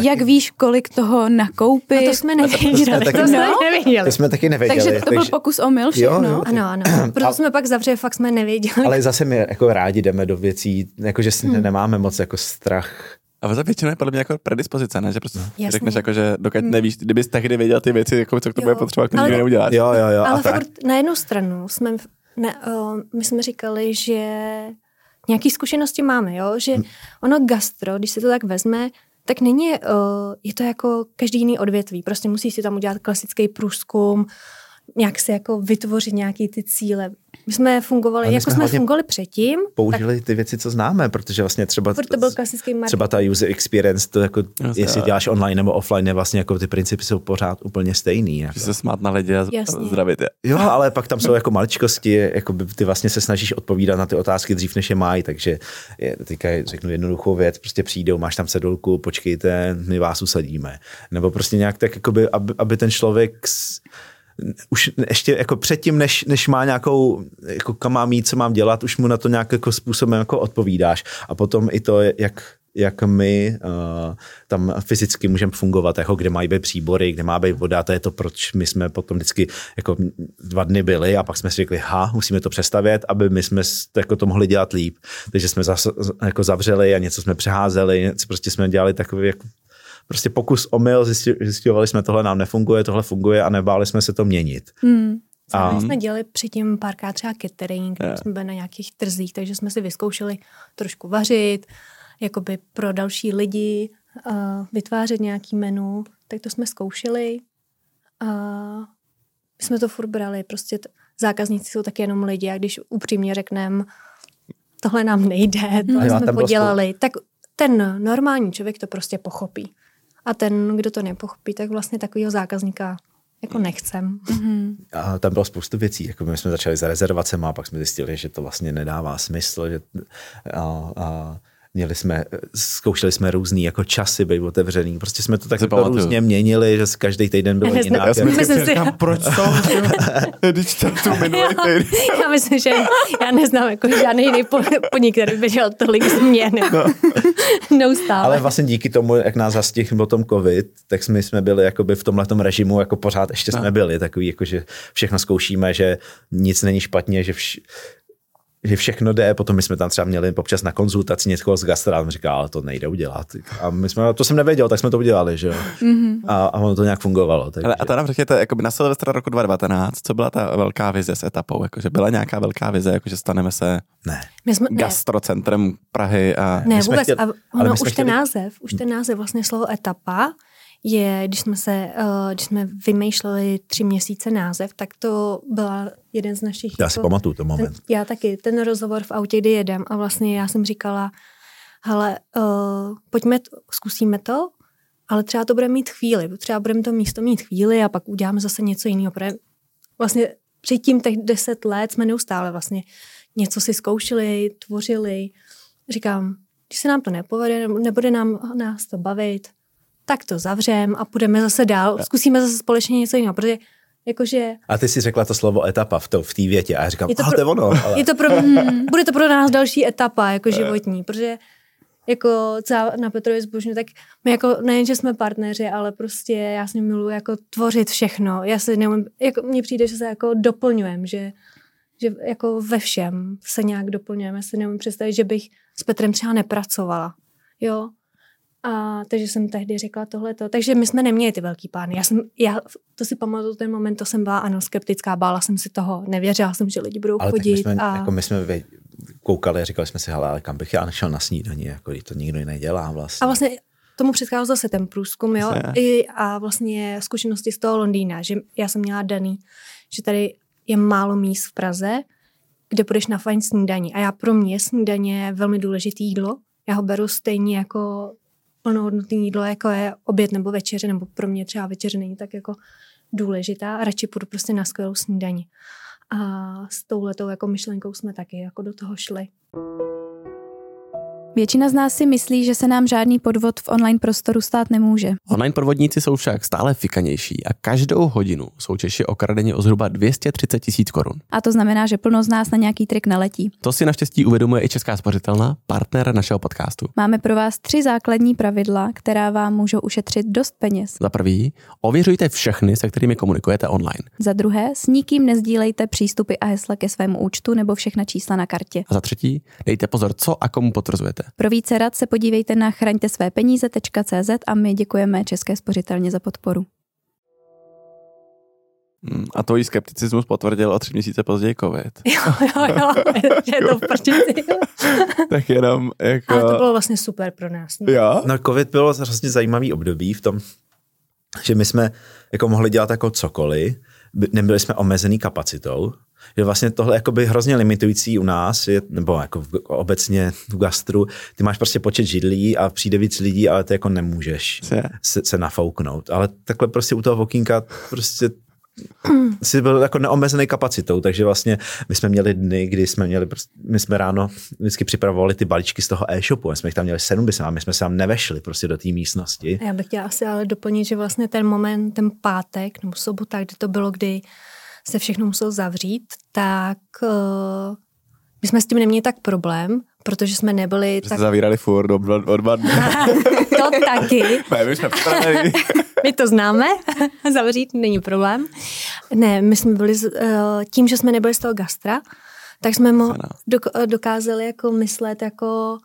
jak víš, kolik toho nakoupit. No to jsme nevěděli. To, taky, to, jsme nevěděli. to jsme taky nevěděli. Takže to byl takže... pokus o mil všechno. Jo, jo. Ano, ano. <clears throat> Proto jsme pak zavřeli, fakt jsme nevěděli. Ale zase my jako rádi jdeme do věcí, jakože hmm. nemáme moc jako strach a za většinou je podle mě jako predispozice, ne? že prostě Jasný. řekneš jako, že dokud mm. nevíš, kdybys tehdy věděl ty věci, jako, co k tomu bude potřeba, to nikdy neuděláš. Jo, jo, jo. Ale furt na jednu stranu jsme, ne, uh, my jsme říkali, že nějaké zkušenosti máme, jo? že mm. ono gastro, když se to tak vezme, tak není, uh, je to jako každý jiný odvětví. Prostě musíš si tam udělat klasický průzkum, nějak se jako vytvořit nějaký ty cíle. My jsme fungovali, jako jsme, jsme fungovali předtím. Použili tak... ty věci, co známe, protože vlastně třeba, to byl klasický třeba ta user experience, to jako, Jasně, jestli děláš online nebo offline, je vlastně jako ty principy jsou pořád úplně stejný. Jako. se smát na lidi a Jasně. zdravit je. Jo, ale pak tam jsou jako maličkosti, jako by ty vlastně se snažíš odpovídat na ty otázky dřív, než je mají, takže je, teďka řeknu jednoduchou věc, prostě přijdou, máš tam cedulku, počkejte, my vás usadíme. Nebo prostě nějak tak, jakoby, aby, aby ten člověk už ještě jako předtím, než, než má nějakou, jako kam mám jít, co mám dělat, už mu na to nějak jako způsobem jako odpovídáš. A potom i to, jak, jak my uh, tam fyzicky můžeme fungovat, jako kde mají být příbory, kde má být voda, to je to, proč my jsme potom vždycky jako dva dny byli a pak jsme si řekli, ha, musíme to přestavět, aby my jsme jako to mohli dělat líp. Takže jsme zas, jako zavřeli a něco jsme přeházeli, něco prostě jsme dělali takový jako prostě pokus omyl, zjistovali jsme, tohle nám nefunguje, tohle funguje a nebáli jsme se to měnit. Hmm. A... My jsme dělali předtím párkrát třeba catering, yeah. jsme byli na nějakých trzích, takže jsme si vyzkoušeli trošku vařit, jakoby pro další lidi, uh, vytvářet nějaký menu, tak to jsme zkoušeli a my jsme to furt brali, prostě t- zákazníci jsou taky jenom lidi a když upřímně řekneme, tohle nám nejde, tohle jsme podělali, tak ten normální člověk to prostě pochopí. A ten, kdo to nepochopí, tak vlastně takového zákazníka jako nechcem. Mm-hmm. A tam bylo spoustu věcí, jako my jsme začali za rezervacemi a pak jsme zjistili, že to vlastně nedává smysl, že a, a Měli jsme, zkoušeli jsme různý jako časy být otevřený. Prostě jsme to tak jako různě měnili, že každý týden byl jinak. Já jsem myslím si, říkám, proč to? <laughs> Když to tu minulý týden. Já myslím, že já neznám jako žádný jiný podnik, který by dělal tolik změn. No. <laughs> Neustále. Ale vlastně díky tomu, jak nás zastihl potom covid, tak jsme, jsme byli jakoby v tomhle režimu, jako pořád ještě jsme no. byli takový, jako že všechno zkoušíme, že nic není špatně, že vš- že všechno jde, potom my jsme tam třeba měli občas na konzultaci někoho z gastra, on říká, ale to nejde udělat. A my jsme, to jsem nevěděl, tak jsme to udělali, že jo. Mm-hmm. A, a ono to nějak fungovalo. Takže. Ale a to nám řekněte, jako na Silvestra roku 2019, co byla ta velká vize s etapou? Jakože byla nějaká velká vize, jakože staneme se ne. My jsme, gastrocentrem Prahy a... Ne, vůbec, chtěli, a ono, už chtěli... ten název, už ten název, vlastně slovo etapa, je, když jsme se, uh, když jsme vymýšleli tři měsíce název, tak to byla jeden z našich... Já si jako, pamatuju ten moment. Ten, já taky, ten rozhovor v autě, kdy jedem a vlastně já jsem říkala, hele, uh, pojďme, to, zkusíme to, ale třeba to bude mít chvíli, třeba budeme to místo mít chvíli a pak uděláme zase něco jiného. Vlastně předtím těch deset let jsme neustále vlastně něco si zkoušeli, tvořili. Říkám, když se nám to nepovede, nebude nám nás to bavit, tak to zavřem a půjdeme zase dál, zkusíme zase společně něco jiného, protože Jakože... A ty si řekla to slovo etapa v té v větě a já říkám, je to, pro, to je ono. Ale... Je to pro, <laughs> hmm, bude to pro nás další etapa jako životní, protože jako třeba na Petrovi zbožňu, tak my jako nejen, že jsme partneři, ale prostě já s ním miluji jako tvořit všechno. Já si neumím, jako mně přijde, že se jako doplňujeme, že, že jako ve všem se nějak doplňujeme. Já si neumím představit, že bych s Petrem třeba nepracovala. Jo, a takže jsem tehdy řekla tohleto. Takže my jsme neměli ty velký plány. Já, jsem, já to si pamatuju ten moment, to jsem byla ano skeptická, bála jsem si toho, nevěřila jsem, že lidi budou ale chodit. My jsme, a... jako my jsme koukali a říkali jsme si, hele, ale kam bych já nešel na snídaní, jako to nikdo jiný dělá vlastně. A vlastně tomu předcházel zase ten průzkum, jo, I, a vlastně zkušenosti z toho Londýna, že já jsem měla daný, že tady je málo míst v Praze, kde půjdeš na fajn snídaní. A já pro mě snídaně je velmi důležité jídlo. Já ho beru stejně jako plnohodnotné jídlo, jako je oběd nebo večeře, nebo pro mě třeba večeře není tak jako důležitá a radši půjdu prostě na skvělou snídaní. A s touhletou jako myšlenkou jsme taky jako do toho šli. Většina z nás si myslí, že se nám žádný podvod v online prostoru stát nemůže. Online podvodníci jsou však stále fikanější a každou hodinu jsou Češi okradeni o zhruba 230 tisíc korun. A to znamená, že plno z nás na nějaký trik naletí. To si naštěstí uvědomuje i Česká spořitelna, partner našeho podcastu. Máme pro vás tři základní pravidla, která vám můžou ušetřit dost peněz. Za prvý, ověřujte všechny, se kterými komunikujete online. Za druhé, s nikým nezdílejte přístupy a hesla ke svému účtu nebo všechna čísla na kartě. A za třetí, dejte pozor, co a komu potvrzujete. Pro více rad se podívejte na chraňte své peníze.cz a my děkujeme České spořitelně za podporu. Hmm, a to skepticismus potvrdil o tři měsíce později covid. <laughs> Jo, jo, jo, <laughs> že je to v <laughs> tak jenom jako... Ale to bylo vlastně super pro nás. No. Jo? No covid bylo vlastně zajímavý období v tom, že my jsme jako mohli dělat jako cokoliv, nebyli jsme omezený kapacitou, že vlastně tohle je jakoby hrozně limitující u nás, je, nebo jako v, obecně v gastru, ty máš prostě počet židlí a přijde víc lidí, ale ty jako nemůžeš se, se nafouknout. Ale takhle prostě u toho vokínka prostě si byl jako neomezený kapacitou, takže vlastně my jsme měli dny, kdy jsme měli, prostě, my jsme ráno vždycky připravovali ty balíčky z toho e-shopu, my jsme jich tam měli 70 a my jsme se tam nevešli prostě do té místnosti. Já bych chtěla asi ale doplnit, že vlastně ten moment, ten pátek nebo sobota, kdy to bylo, kdy se všechno muselo zavřít, tak uh, my jsme s tím neměli tak problém, protože jsme nebyli... tak... zavírali furt od, od <laughs> to taky. <laughs> Ne, my jsme <laughs> My to známe, zavřít není problém. Ne, my jsme byli, eh, tím, že jsme nebyli z toho gastra, tak jsme mo- dokázali jako myslet jako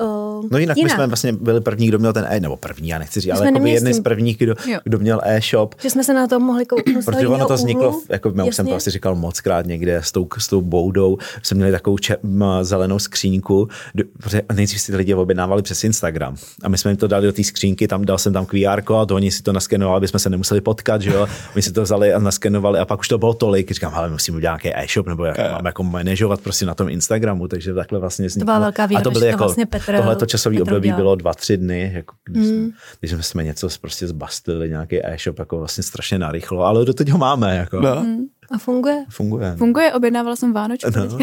Uh, no jinak, jinak. my jsme vlastně byli první, kdo měl ten e, nebo první, já nechci říct, ale jako jedný z prvních, kdo, kdo měl e-shop. Že jsme se na to mohli kouknout Protože ono to vzniklo, jako já už jsem to asi říkal moc krát někde s tou, s tou boudou, jsme měli takovou če, m, zelenou skřínku, protože nejdřív si ty lidi objednávali přes Instagram a my jsme jim to dali do té skřínky, tam dal jsem tam QR kód, oni si to naskenovali, aby jsme se nemuseli potkat, že jo, my si to vzali a naskenovali a pak už to bylo tolik, říkám, ale musíme udělat nějaký e-shop, nebo jak mám jako manažovat prostě na tom Instagramu, takže takhle vlastně vzniklo. To byla velká výhoda, a to byly jako, vlastně Petr, tohle to časové období bylo dva, tři dny, jako když, mm. jsme, když jsme něco prostě zbastili, nějaký e-shop, jako vlastně strašně narychlo, ale do teď ho máme. Jako. No. Mm. A funguje? Funguje. Funguje, objednávala jsem Vánočku. No.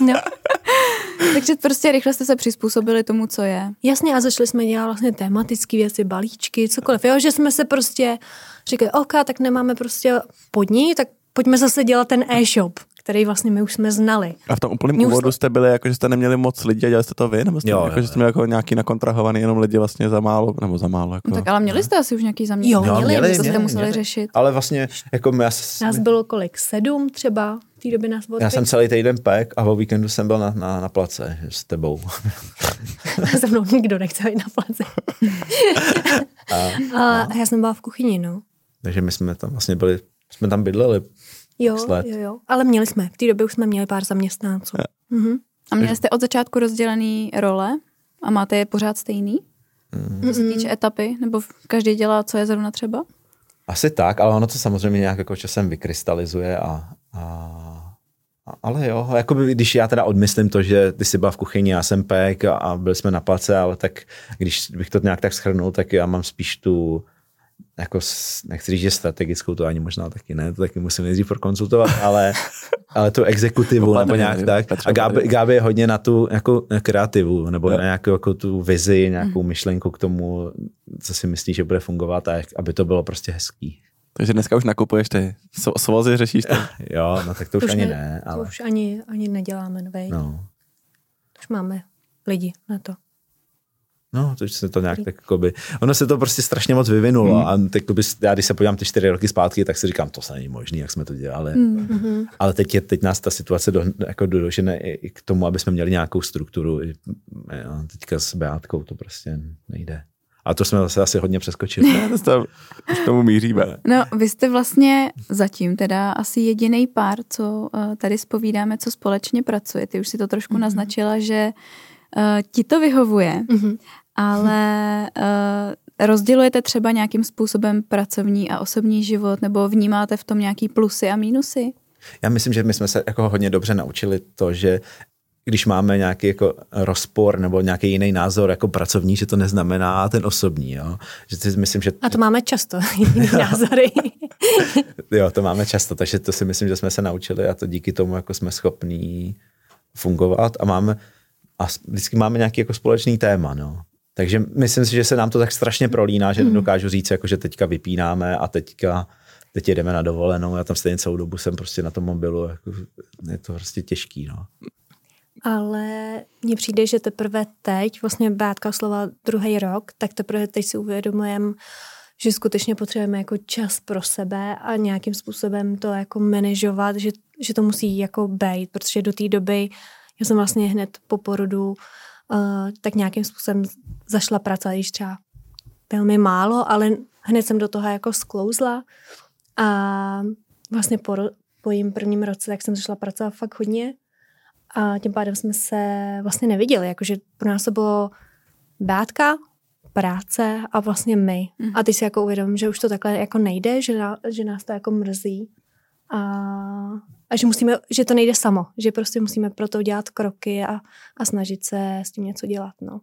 no. <laughs> Takže prostě rychle jste se přizpůsobili tomu, co je. Jasně a začali jsme dělat vlastně tematické věci, balíčky, cokoliv. Jo, že jsme se prostě říkali, OK, tak nemáme prostě podnik, tak pojďme zase dělat ten e-shop který vlastně my už jsme znali. A v tom úplném úvodu jste byli, jako, že jste neměli moc lidí a dělali jste to vy? Nebo jste, jo, jako, jo, že jste měli jako nějaký nakontrahovaný jenom lidi vlastně za málo, nebo za málo? Jako... No, tak ale měli jste asi už nějaký zaměstnání. Jo, měli, měli, měli, měli, museli měli. řešit. Ale vlastně, jako my... Nás bylo kolik? Sedm třeba? V té době nás bylo Já jsem celý týden pek a o víkendu jsem byl na, na, na place s tebou. <laughs> Se mnou nikdo nechce být na place. <laughs> a, a já jsem byla v kuchyni, no. Takže my jsme tam vlastně byli, jsme tam bydleli Jo, jo, jo. Ale měli jsme. V té době už jsme měli pár zaměstnanců. Mhm. A měli jste od začátku rozdělený role a máte je pořád stejný? Mm. Co se týče etapy? Nebo každý dělá, co je zrovna třeba? Asi tak, ale ono to samozřejmě nějak jako časem vykrystalizuje a, a ale jo, jako by, když já teda odmyslím to, že ty jsi byla v kuchyni, já jsem pek a, a byli jsme na place, ale tak když bych to nějak tak schrnul, tak já mám spíš tu jako, nechci říct, že strategickou, to ani možná taky ne, to taky musím nejdřív prokonzultovat, ale, <laughs> ale tu exekutivu nebo nějak tak. A Gáby, Gáby je hodně na tu jako kreativu, nebo na nějakou jako tu vizi, nějakou mm. myšlenku k tomu, co si myslíš, že bude fungovat a jak, aby to bylo prostě hezký. Takže dneska už nakupuješ ty svozy, řešíš to? <laughs> jo, no tak to, to už ani ne, ne ale... To už ani, ani neděláme, vej. No. Už máme lidi na to. No, to se to nějak tak by, ono se to prostě strašně moc vyvinulo mm. a tak by, já když se podívám ty čtyři roky zpátky, tak si říkám, to se není možné, jak jsme to dělali. Mm. Ale teď, je, teď nás ta situace do, jako dožene i k tomu, aby jsme měli nějakou strukturu. Jo, teďka s Beátkou to prostě nejde. A to jsme zase asi hodně přeskočili. Ne, to už tomu míříme. No, vy jste vlastně zatím teda asi jediný pár, co uh, tady spovídáme, co společně pracuje. Ty už si to trošku mm-hmm. naznačila, že uh, ti to vyhovuje. Mm-hmm ale uh, rozdělujete třeba nějakým způsobem pracovní a osobní život, nebo vnímáte v tom nějaký plusy a mínusy? Já myslím, že my jsme se jako hodně dobře naučili to, že když máme nějaký jako rozpor nebo nějaký jiný názor jako pracovní, že to neznamená ten osobní. Jo? Že si myslím, že... A to máme často, <laughs> jiný názory. <laughs> jo, to máme často, takže to si myslím, že jsme se naučili a to díky tomu jako jsme schopní fungovat a máme a vždycky máme nějaký jako společný téma. No. Takže myslím si, že se nám to tak strašně prolíná, že mm. dokážu říct, jako, že teďka vypínáme a teďka teď jedeme na dovolenou, já tam stejně celou dobu jsem prostě na tom mobilu, jako, je to prostě těžký. No. Ale mně přijde, že teprve teď, vlastně Bátka slova druhý rok, tak teprve teď si uvědomujeme, že skutečně potřebujeme jako čas pro sebe a nějakým způsobem to jako manažovat, že, že to musí jako být, protože do té doby já jsem vlastně hned po porodu uh, tak nějakým způsobem zašla pracovat, již třeba velmi málo, ale hned jsem do toho jako sklouzla a vlastně po, po jím prvním roce tak jsem zašla pracovat fakt hodně a tím pádem jsme se vlastně neviděli, jakože pro nás to bylo bátka, práce a vlastně my. Mm. A ty si jako uvědomím, že už to takhle jako nejde, že, na, že nás to jako mrzí a, a že, musíme, že to nejde samo, že prostě musíme pro to dělat kroky a, a snažit se s tím něco dělat. No.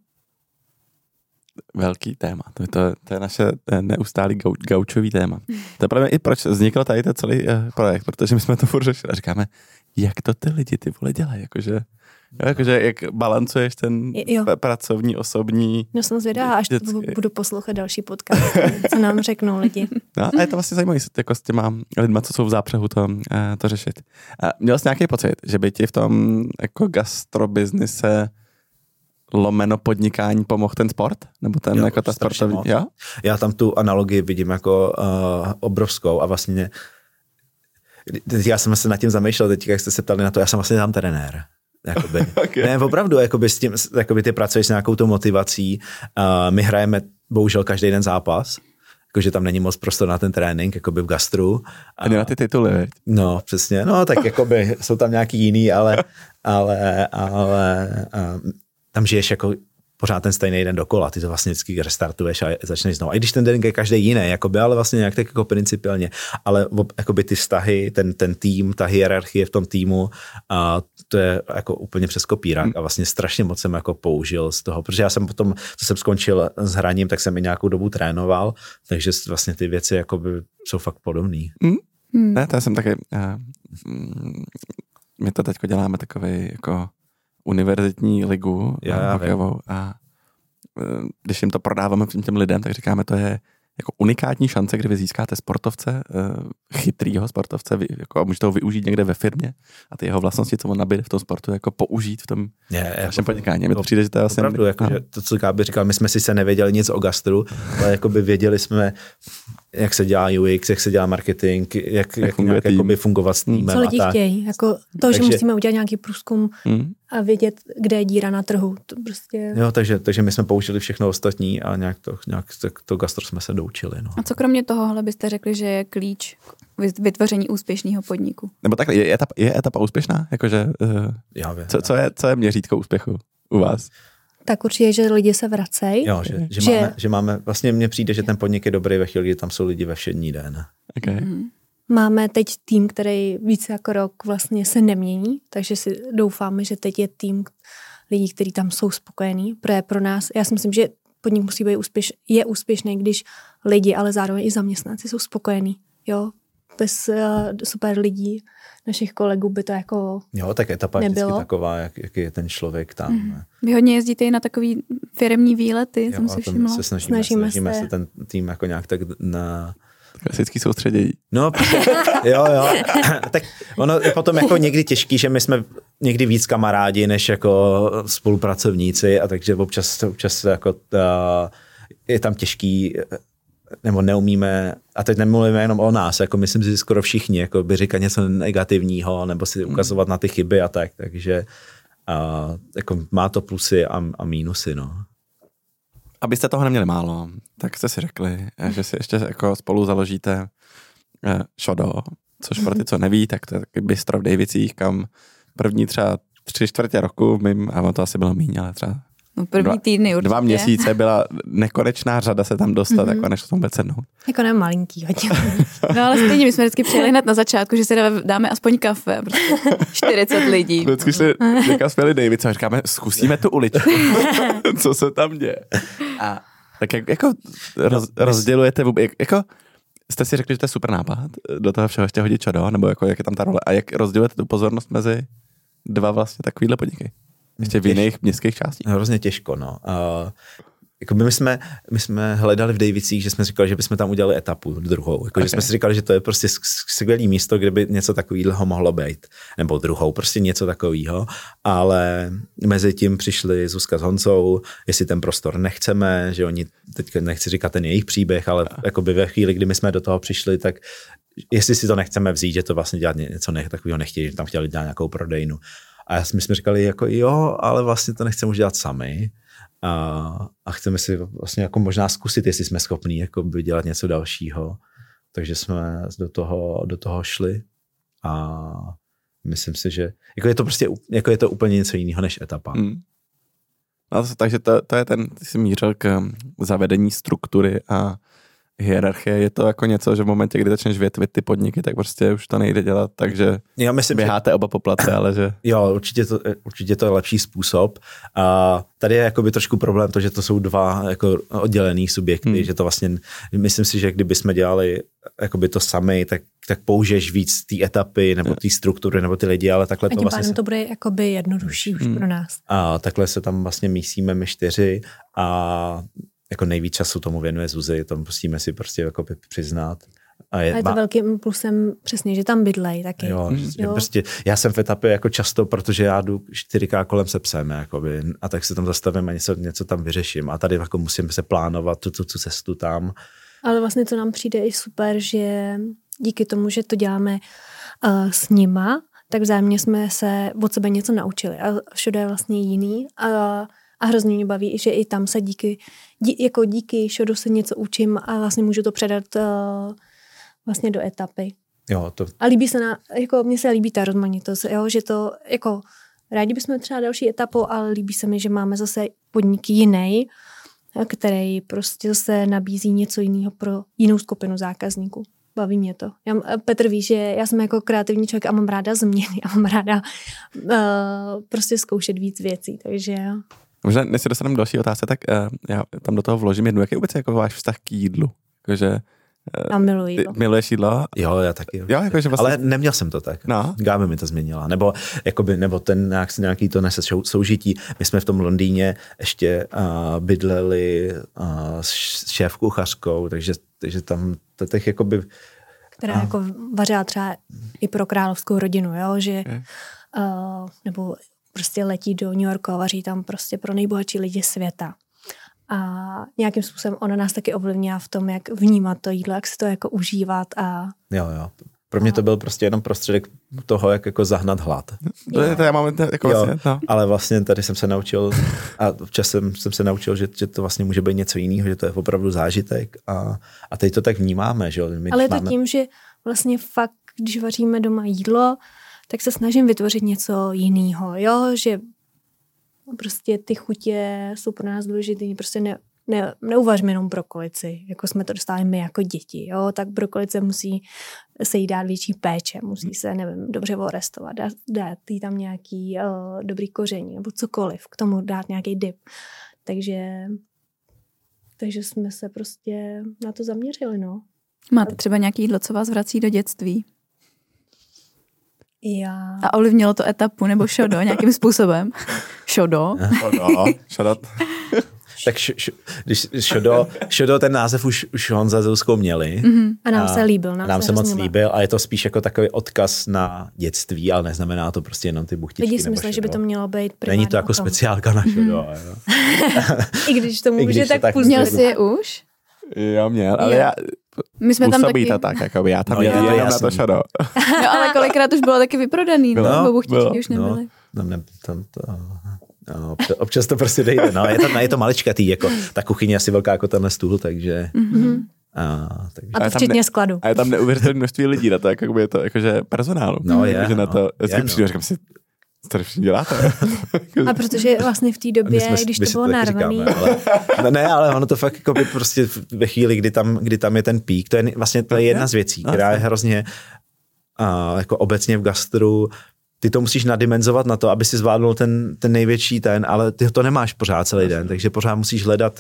Velký téma. To, to, to je naše neustálý gau, gaučový téma. To je právě i proč vznikl tady ten celý uh, projekt, protože my jsme to furt řešili a říkáme, jak to ty lidi ty vole dělají, jakože Jo, jakože jak balancuješ ten jo. pracovní, osobní. No jsem zvědavá, až vždycky. budu poslouchat další podcast, co nám řeknou lidi. <laughs> No a je to vlastně zajímavé jako s těma lidma, co jsou v zápřehu to, eh, to řešit. A měl jsi nějaký pocit, že by ti v tom jako gastrobiznise lomeno podnikání pomohl ten sport? Nebo ten jo, jako ta sportovní? Jo? Já tam tu analogii vidím jako uh, obrovskou a vlastně já jsem se nad tím zamýšlel, teď jak jste se ptali na to, já jsem vlastně tam trenér. Jakoby. <laughs> okay. Ne, opravdu, jakoby s tím, jakoby ty pracuješ s nějakou tou motivací. Uh, my hrajeme bohužel každý den zápas, jakože tam není moc prostor na ten trénink, jakoby v gastru. A, a na ty tituly, No, přesně, no, tak jakoby jsou tam nějaký jiný, ale, ale, ale uh, tam žiješ jako pořád ten stejný den dokola, ty to vlastně vždycky restartuješ a začneš znovu. I když ten den je každý jiný, jakoby, ale vlastně nějak tak jako principiálně, ale jakoby ty vztahy, ten, ten tým, ta hierarchie v tom týmu, a to je jako úplně přes kopírak hmm. a vlastně strašně moc jsem jako použil z toho, protože já jsem potom, co jsem skončil s hraním, tak jsem i nějakou dobu trénoval, takže vlastně ty věci jakoby jsou fakt podobné. Hmm. Hmm. Ne, to já jsem taky, uh, my to teď děláme takový jako univerzitní ligu já, já hokejovou a e, když jim to prodáváme těm, těm lidem, tak říkáme, to je jako unikátní šance, kdy vy získáte sportovce, e, chytrýho sportovce, jako a můžete ho využít někde ve firmě a ty jeho vlastnosti, co on nabíde v tom sportu, jako použít v tom je, našem jako, podnikání. Mi to přijde, že to je vlastně... Opravdu, jako, že to, co Káby říkal, my jsme si se nevěděli nic o gastru, ale jako by věděli jsme, jak se dělá UX, jak se dělá marketing, jak, jak, jak nějak jakoby fungovat s týmem. Co lidi chtějí, jako to, takže, že musíme udělat nějaký průzkum hmm. a vědět, kde je díra na trhu. To prostě... Jo, takže, takže my jsme použili všechno ostatní a nějak to, nějak to, to gastro jsme se doučili. No. A co kromě tohohle byste řekli, že je klíč k vytvoření úspěšného podniku? Nebo takhle, je etapa, je etapa úspěšná? Jakože, uh, Já vím, co, co, je, co je měřítko úspěchu u vás? Tak určitě, že lidi se vracejí. Jo, že, že, že... Máme, že máme, vlastně mně přijde, že ten podnik je dobrý ve chvíli, kdy tam jsou lidi ve všední den. Okay. Mm. Máme teď tým, který více jako rok vlastně se nemění, takže si doufáme, že teď je tým lidí, kteří tam jsou spokojení. Pro, pro nás, já si myslím, že podnik musí být úspěš, je úspěšný, když lidi, ale zároveň i zaměstnanci jsou spokojení. Jo, bez uh, super lidí našich kolegů by to jako Jo, tak etapa je vždycky taková, jak, jak je ten člověk tam. Mm. Vy hodně jezdíte i na takový firmní výlety, jo, jsem si všimla. Se snažíme, snažíme, snažíme se. se ten tým jako nějak tak na klasický soustředění. No, <laughs> jo, jo. <laughs> tak ono je potom jako někdy těžký, že my jsme někdy víc kamarádi, než jako spolupracovníci a takže občas, občas jako ta, je tam těžký nebo neumíme, a teď nemluvíme jenom o nás, jako myslím si skoro všichni, jako by říkat něco negativního, nebo si hmm. ukazovat na ty chyby a tak, takže a, jako má to plusy a, a mínusy, no. Abyste toho neměli málo, tak jste si řekli, že si ještě jako spolu založíte eh, Shodo, což pro ty, co neví, tak to je taky bistro v Davicích, kam první třeba tři čtvrtě roku, mým, a to asi bylo méně, ale třeba No první dva, týdny určitě. Dva měsíce byla nekonečná řada se tam dostat, mm-hmm. jako než to tam vůbec sednout. Jako ne malinký hodně. <laughs> no ale stejně, my jsme vždycky přijeli hned na začátku, že si dáme aspoň kafe, prostě 40 lidí. Vždycky šli někam spěli David, a říkáme, zkusíme tu uličku, <laughs> co se tam děje. A tak jak, jako roz, rozdělujete, jak, jako jste si řekli, že to je super nápad, do toho všeho ještě hodit čado, nebo jako jak je tam ta role, a jak rozdělujete tu pozornost mezi dva vlastně takovýhle podniky? Ještě v jiných městských částích. Hrozně těžko, no. Uh, jako my, jsme, my jsme hledali v Davicích, že jsme říkali, že bychom tam udělali etapu druhou. Jako, okay. Že jsme si říkali, že to je prostě skvělé místo, kde by něco takového mohlo být. Nebo druhou, prostě něco takového. Ale mezi tím přišli Zuzka s Honcou, jestli ten prostor nechceme, že oni, teď nechci říkat ten jejich příběh, ale jako by ve chvíli, kdy my jsme do toho přišli, tak jestli si to nechceme vzít, že to vlastně dělat něco ne, takového nechtějí, že tam chtěli dělat nějakou prodejnu. A my jsme říkali, jako jo, ale vlastně to nechceme už dělat sami. A, a chceme si vlastně jako možná zkusit, jestli jsme schopní jako by dělat něco dalšího. Takže jsme do toho, do toho šli a myslím si, že jako je to prostě jako je to úplně něco jiného než etapa. Mm. No, takže to, to je ten, ty jsi mířil k zavedení struktury a hierarchie, je to jako něco, že v momentě, kdy začneš větvit ty podniky, tak prostě už to nejde dělat, takže jo, myslím, běháte že... oba po place, ale že... Jo, určitě to, určitě to je lepší způsob. A tady je jakoby trošku problém to, že to jsou dva jako oddělený subjekty, hmm. že to vlastně, myslím si, že kdyby jsme dělali jakoby to sami, tak, tak použiješ víc té etapy nebo té struktury nebo ty lidi, ale takhle a to vlastně... to bude jakoby jednodušší už hmm. pro nás. A takhle se tam vlastně mísíme my čtyři a jako nejvíc času tomu věnuje Zuzi, to musíme si prostě jako přiznat. A je, a je to má... velkým plusem přesně, že tam bydlej taky. Jo, prostě, jo. prostě, já jsem v etapě jako často, protože já jdu čtyřikrát kolem se psem, jakoby, a tak se tam zastavím a něco, něco tam vyřeším. A tady jako musím se plánovat tu, tu, tu cestu tam. Ale vlastně to nám přijde i super, že díky tomu, že to děláme uh, s nima, tak vzájemně jsme se od sebe něco naučili. A všude je vlastně jiný. A, a hrozně mě baví, že i tam se díky, dí, jako díky šodu se něco učím a vlastně můžu to předat uh, vlastně do etapy. Jo, to... A líbí se na, jako mně se líbí ta rozmanitost, jo, že to, jako rádi bychom třeba další etapu, ale líbí se mi, že máme zase podniky jiný, který prostě zase nabízí něco jiného pro jinou skupinu zákazníků. Baví mě to. Já, Petr ví, že já jsem jako kreativní člověk a mám ráda změny <laughs> a mám ráda uh, prostě zkoušet víc věcí, takže Možná, než se dostaneme další otázce, tak uh, já tam do toho vložím jednu. Jaký je vůbec jako váš vztah k jídlu? Jakože, já miluji jídlo. Miluješ jídlo? Jo, já taky. Jo, jakože vlastně... Ale neměl jsem to tak. No. Gáme mi to změnila. Nebo, jakoby, nebo ten nějak, nějaký to nese soužití. My jsme v tom Londýně ještě uh, bydleli uh, s šéf kuchařkou, takže, takže tam to těch jakoby... Která uh, jako vařila třeba i pro královskou rodinu, jo, že uh, nebo prostě letí do New Yorku a vaří tam prostě pro nejbohatší lidi světa a nějakým způsobem ona nás taky ovlivnila v tom, jak vnímat to jídlo, jak si to jako užívat a... Jo, jo. Pro mě to byl prostě jenom prostředek toho, jak jako zahnat hlad. To, je, to já mám jako jo, vlastně, no. Ale vlastně tady jsem se naučil a časem jsem se naučil, že, že to vlastně může být něco jiného, že to je opravdu zážitek a, a teď to tak vnímáme. Že? My ale je to máme... tím, že vlastně fakt, když vaříme doma jídlo, tak se snažím vytvořit něco jiného, jo, že prostě ty chutě jsou pro nás důležité, prostě ne, ne, neuvažme jenom brokolici, jako jsme to dostali my jako děti, jo, tak brokolice musí se jí dát větší péče, musí se, nevím, dobře orestovat, dát, dát jí tam nějaký uh, dobrý koření, nebo cokoliv, k tomu dát nějaký dip. Takže, takže jsme se prostě na to zaměřili, no. Máte třeba nějaký jídlo, co vás vrací do dětství? Já. A ovlivnilo to etapu nebo šodo nějakým způsobem? Šodo. Šodo. šodo. tak š, š, když šodo, šodo, ten název už, už Honza Zouskou měli. Mm-hmm. A nám a, se líbil. Nám, nám se moc líbil a je to spíš jako takový odkaz na dětství, ale neznamená to prostě jenom ty buchtičky. Lidi si myslí, že by to mělo být Není to jako speciálka na šodo. Mm-hmm. <laughs> I když to může tak, tak Měl jsi je už? Já měl, ale já, my jsme tam taky... tak, jako já tam no, jenom na to šado. no, ale kolikrát už bylo taky vyprodaný, bylo, no, nebo bylo, už nebyly. No, ne, tam to, no, občas to prostě nejde, no, je to, je to maličkatý, jako ta kuchyně je asi velká jako tenhle stůl, takže... Mm-hmm. A, takže... a to včetně ne, skladu. A je tam neuvěřitelné množství lidí na to, jako je to jakože personálu. No je. Že na to, no, je, no. přijdu, říkám si, co to děláte? <laughs> A protože vlastně v té době, jsme, když to bylo narvaný. Ale, no ne, ale ono to fakt jako by prostě ve chvíli, kdy tam, kdy tam je ten pík, to je vlastně to je jedna z věcí, která je hrozně a, jako obecně v gastru ty to musíš nadimenzovat na to, aby si zvládnul ten, ten největší ten, ale ty to nemáš pořád celý den, takže pořád musíš hledat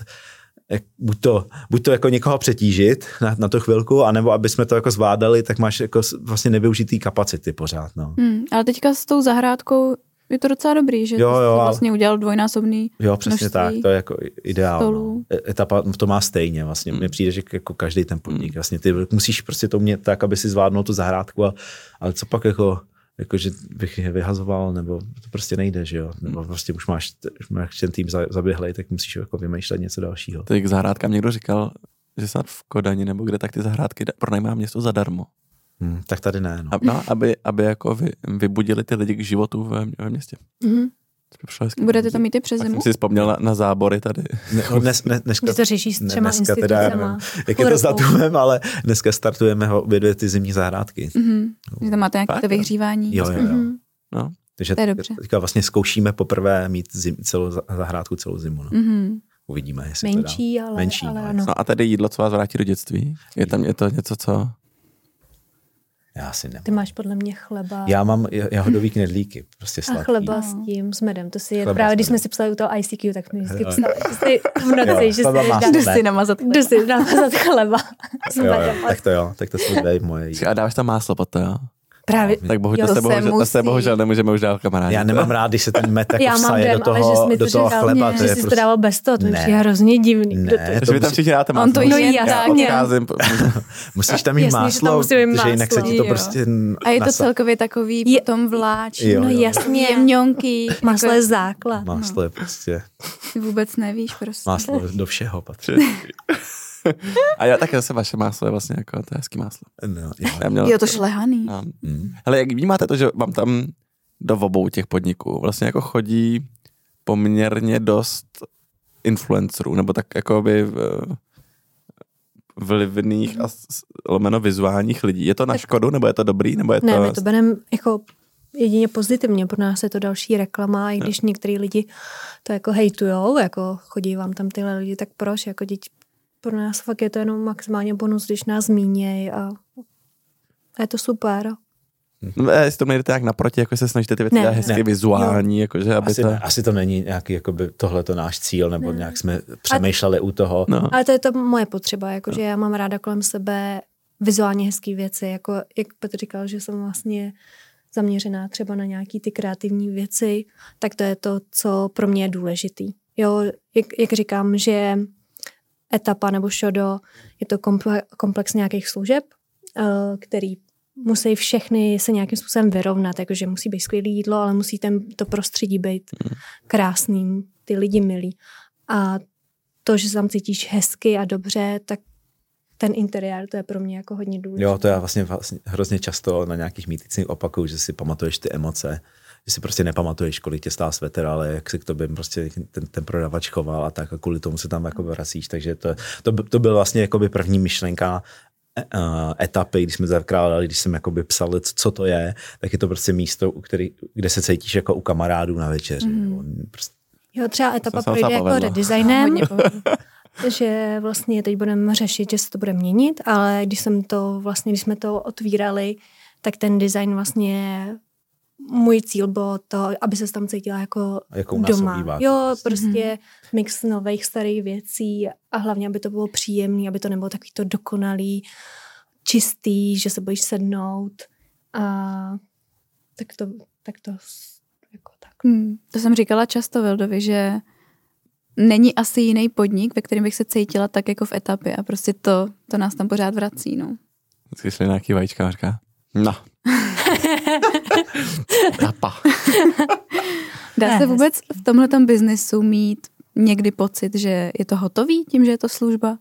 jak, buď, to, buď to jako někoho přetížit na, na tu chvilku, anebo aby jsme to jako zvládali, tak máš jako vlastně nevyužitý kapacity pořád. No. Hmm, ale teďka s tou zahrádkou je to docela dobrý, že jo, jo, vlastně udělal dvojnásobný Jo, přesně tak, to je jako ideál. No. E, etapa to má stejně vlastně. Mně hmm. přijde, že jako každý ten podnik, hmm. vlastně ty musíš prostě to mít tak, aby si zvládnul tu zahrádku, a, ale co pak jako jako, že bych je vyhazoval, nebo to prostě nejde, že jo. Nebo prostě už máš, už máš ten tým zaběhlej, tak musíš jako vymýšlet něco dalšího. Tak zahrádkám někdo říkal, že snad v Kodani nebo kde, tak ty zahrádky pronajímá město zadarmo. Hmm, tak tady ne. No, no aby, aby jako vy, vybudili ty lidi k životu ve, ve městě. Mm-hmm. Budete to mít i přes zimu? jsem si vzpomněl na, na zábory tady. Ne, no <laughs> dnes, ne, dneska, to řeší s třema dneska teda, nevím, jak je to s datumem, ale dneska startujeme obě dvě ty zimní zahrádky. Mm-hmm. Že tam máte nějaké to vyhřívání. Jo, jo, jo. Mm-hmm. No. Takže to je dobře. teďka vlastně zkoušíme poprvé mít zim, celou zahrádku celou zimu. No. Mm-hmm. Uvidíme, jestli Menší, to dá. ale, Menší, ale ano. No a tady jídlo, co vás vrátí do dětství? Je tam je to něco, co... Já si nemám. Ty máš podle mě chleba. Já mám jahodový knedlíky, prostě sladký. A chleba no. s tím, s medem. To si je právě, když jsme si psali u toho ICQ, tak jsme vždycky psali, že v noci, že si jdu si namazat chleba. Jdu si namazat chleba s medem. tak to jo, tak to si moje jídlo. A dáš tam máslo pod to, jo? Právě. Tak bohužel, to, se bohužel, to se bohužel nemůžeme už dát kamarádi. Já nemám rád, když se ten met jako vsaje do toho, ale že do toho chleba. Mě, to je že jsi prostě... to dával bez toho, to přijde hrozně divný. Ne, to, to tam všichni dáte máslo. On to jí jasně. Musíš tam mít máslo, že jinak se ti to prostě A je to celkově takový potom vláč. No jasně. Jemňonký. Máslo je základ. Máslo je prostě... Ty vůbec nevíš prostě. Máslo do všeho patří. <laughs> <laughs> A já také zase vaše máslo je vlastně jako to hezký máslo. No, já měl, jo, to šlehaný. A, mm. Hele, jak vnímáte to, že vám tam do obou těch podniků vlastně jako chodí poměrně dost influencerů, nebo tak jako by vlivných a lomeno vizuálních lidí. Je to na škodu, nebo je to dobrý, nebo je to... Ne, my to bereme jako jedině pozitivně, pro nás je to další reklama, i když některý lidi to jako hejtujou, jako chodí vám tam tyhle lidi, tak proč, jako děti pro nás fakt je to jenom maximálně bonus, když nás zmínějí a, a je to super. No, jestli to nejdete jak naproti, jako se snažíte ty věci ne, hezky ne. vizuální, jakože aby asi, to... asi to není nějaký, jakoby tohle to náš cíl, nebo ne. nějak jsme přemýšleli a, u toho. No. Ale to je to moje potřeba, jakože no. já mám ráda kolem sebe vizuálně hezké věci, jako jak Petr říkal, že jsem vlastně zaměřená třeba na nějaký ty kreativní věci, tak to je to, co pro mě je důležitý. Jo, jak, jak říkám, že etapa nebo šodo, je to komplex nějakých služeb, eh, který musí všechny se nějakým způsobem vyrovnat, jakože musí být skvělé jídlo, ale musí ten, to prostředí být hmm. krásným, ty lidi milí. A to, že se tam cítíš hezky a dobře, tak ten interiér, to je pro mě jako hodně důležité. Jo, to já vlastně, vlastně hrozně často na nějakých mýticích opakuju, že si pamatuješ ty emoce, že si prostě nepamatuješ, kolik tě stál svetr, ale jak se k tobě prostě ten, ten prodavač choval a tak a kvůli tomu se tam jako vracíš. Takže to, to, to byl vlastně jakoby první myšlenka uh, etapy, když jsme zakládali, když jsem jakoby psal, co to je, tak je to prostě místo, u který, kde se cítíš jako u kamarádů na večeři. Mm. Prostě... Jo, třeba etapa projde jako redesignem, <laughs> že vlastně teď budeme řešit, že se to bude měnit, ale když jsem to vlastně, když jsme to otvírali, tak ten design vlastně můj cíl bylo to, aby se tam cítila jako, jako doma. Jo, prostě mm-hmm. mix nových starých věcí a hlavně, aby to bylo příjemné, aby to nebylo takový to dokonalý, čistý, že se bojíš sednout a tak to, tak to jako tak. Hmm, to jsem říkala často Vildovi, že není asi jiný podnik, ve kterém bych se cítila tak jako v etapě a prostě to, to nás tam pořád vrací, no. Vždycky nějaký vajíčka, říká, no, Tapa. Dá se vůbec v tomhle biznesu mít někdy pocit, že je to hotový tím, že je to služba?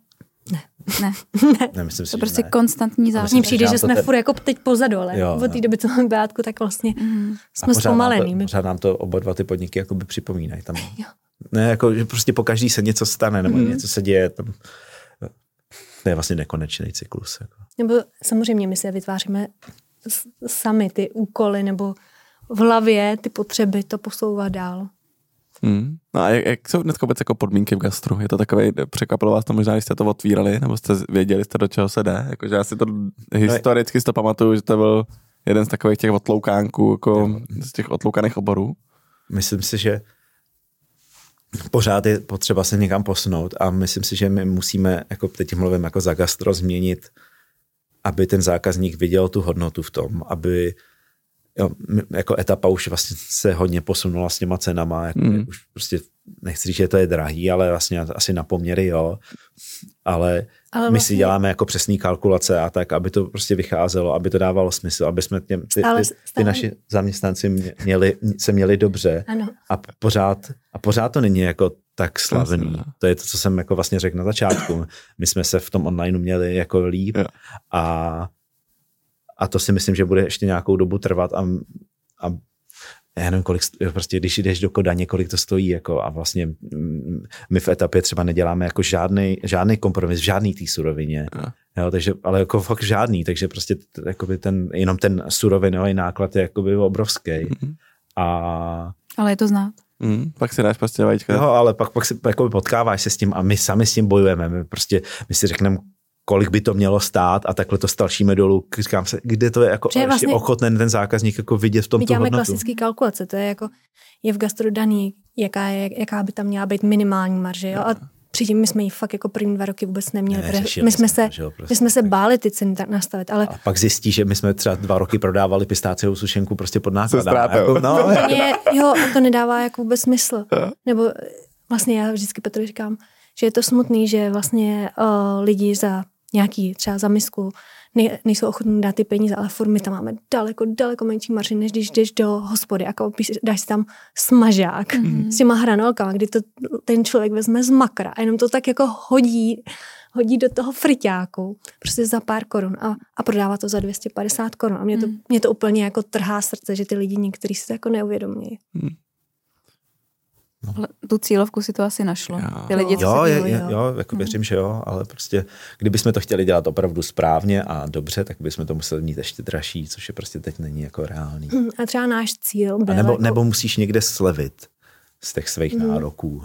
Ne. Ne. ne. Nemyslím si, to prostě ne. konstantní záležitost. Mně přijde, že jsme te... furt jako teď pozadu, ale jo, od té doby, co máme Beátku, tak vlastně mm. jsme zpomalený. Pořád, pořád nám to oba dva ty podniky jakoby připomínají. Tam, jo. Ne, jako, že prostě po každý se něco stane, nebo mm. něco se děje. Tam, to je vlastně nekonečný cyklus. Jako. Nebo samozřejmě my se vytváříme sami ty úkoly nebo v hlavě ty potřeby to posouvat dál. Hmm. No a jak, jak jsou dneska vůbec jako podmínky v gastru? Je to takové, překvapilo vás to možná, když jste to otvírali, nebo jste věděli jste, do čeho se jde? Jakože já si to historicky si to pamatuju, že to byl jeden z takových těch otloukánků, jako z těch otloukaných oborů. Myslím si, že pořád je potřeba se někam posunout a myslím si, že my musíme, jako teď mluvím jako za gastro, změnit aby ten zákazník viděl tu hodnotu v tom, aby jo, jako etapa už vlastně se hodně posunula s těma cenama, jako mm. už prostě nechci říct, že to je drahý, ale vlastně asi na poměry, jo, ale, ale my vlastně... si děláme jako přesný kalkulace a tak, aby to prostě vycházelo, aby to dávalo smysl, aby jsme tě, ty, stále, ty, ty naši zaměstnanci měli, se měli dobře ano. a pořád, a pořád to není jako tak slavný. To je to, co jsem jako vlastně řekl na začátku. My jsme se v tom online měli jako líp a, a to si myslím, že bude ještě nějakou dobu trvat a, a já nevím, kolik, prostě když jdeš do Kodaně, kolik to stojí, jako a vlastně mm, my v etapě třeba neděláme jako žádný, žádný kompromis v žádný té surovině, jo, takže, ale jako fakt žádný, takže prostě jakoby ten, jenom ten surovinový náklad je jakoby obrovský mm-hmm. a ale je to znát. Mm, pak si dáš prostě vajíčka. Jo, ale pak, pak se jako potkáváš se s tím a my sami s tím bojujeme. My prostě, my si řekneme, kolik by to mělo stát a takhle to stalšíme dolů. Říkám se, kde to je jako ještě vlastně, ochotný ten zákazník jako vidět v tom My děláme klasické kalkulace, to je jako, je v gastro daný, jaká, je, jaká by tam měla být minimální marže. Jo? A Předtím my jsme ji fakt jako první dva roky vůbec neměli. Ne, my, jsme se, prostě. my jsme se báli ty ceny tak nastavit. Ale... A pak zjistí, že my jsme třeba dva roky prodávali pistáciovou sušenku prostě pod nákladem. Jako, no, <laughs> je, jo, a to nedává jako vůbec smysl. Nebo vlastně já vždycky Petru říkám, že je to smutný, že vlastně uh, lidi za nějaký třeba za misku ne, nejsou ochotní dát ty peníze, ale furt my tam máme daleko, daleko menší marži, než když jdeš do hospody a dáš si tam smažák mm-hmm. s těma hranolkama, kdy to ten člověk vezme z makra a jenom to tak jako hodí, hodí do toho friťáku, prostě za pár korun a, a prodává to za 250 korun. A mě to, mm. mě to úplně jako trhá srdce, že ty lidi někteří si to jako neuvědomují. Mm. No. Ale tu cílovku si to asi našlo. Jo. Ty lidi, jo, je, je, jo, jako věřím, hmm. že jo, ale prostě, kdybychom to chtěli dělat opravdu správně a dobře, tak bychom to museli mít ještě dražší, což je prostě teď není jako reálný. Hmm, a třeba náš cíl byl nebo, jako... nebo musíš někde slevit z těch svých hmm. nároků.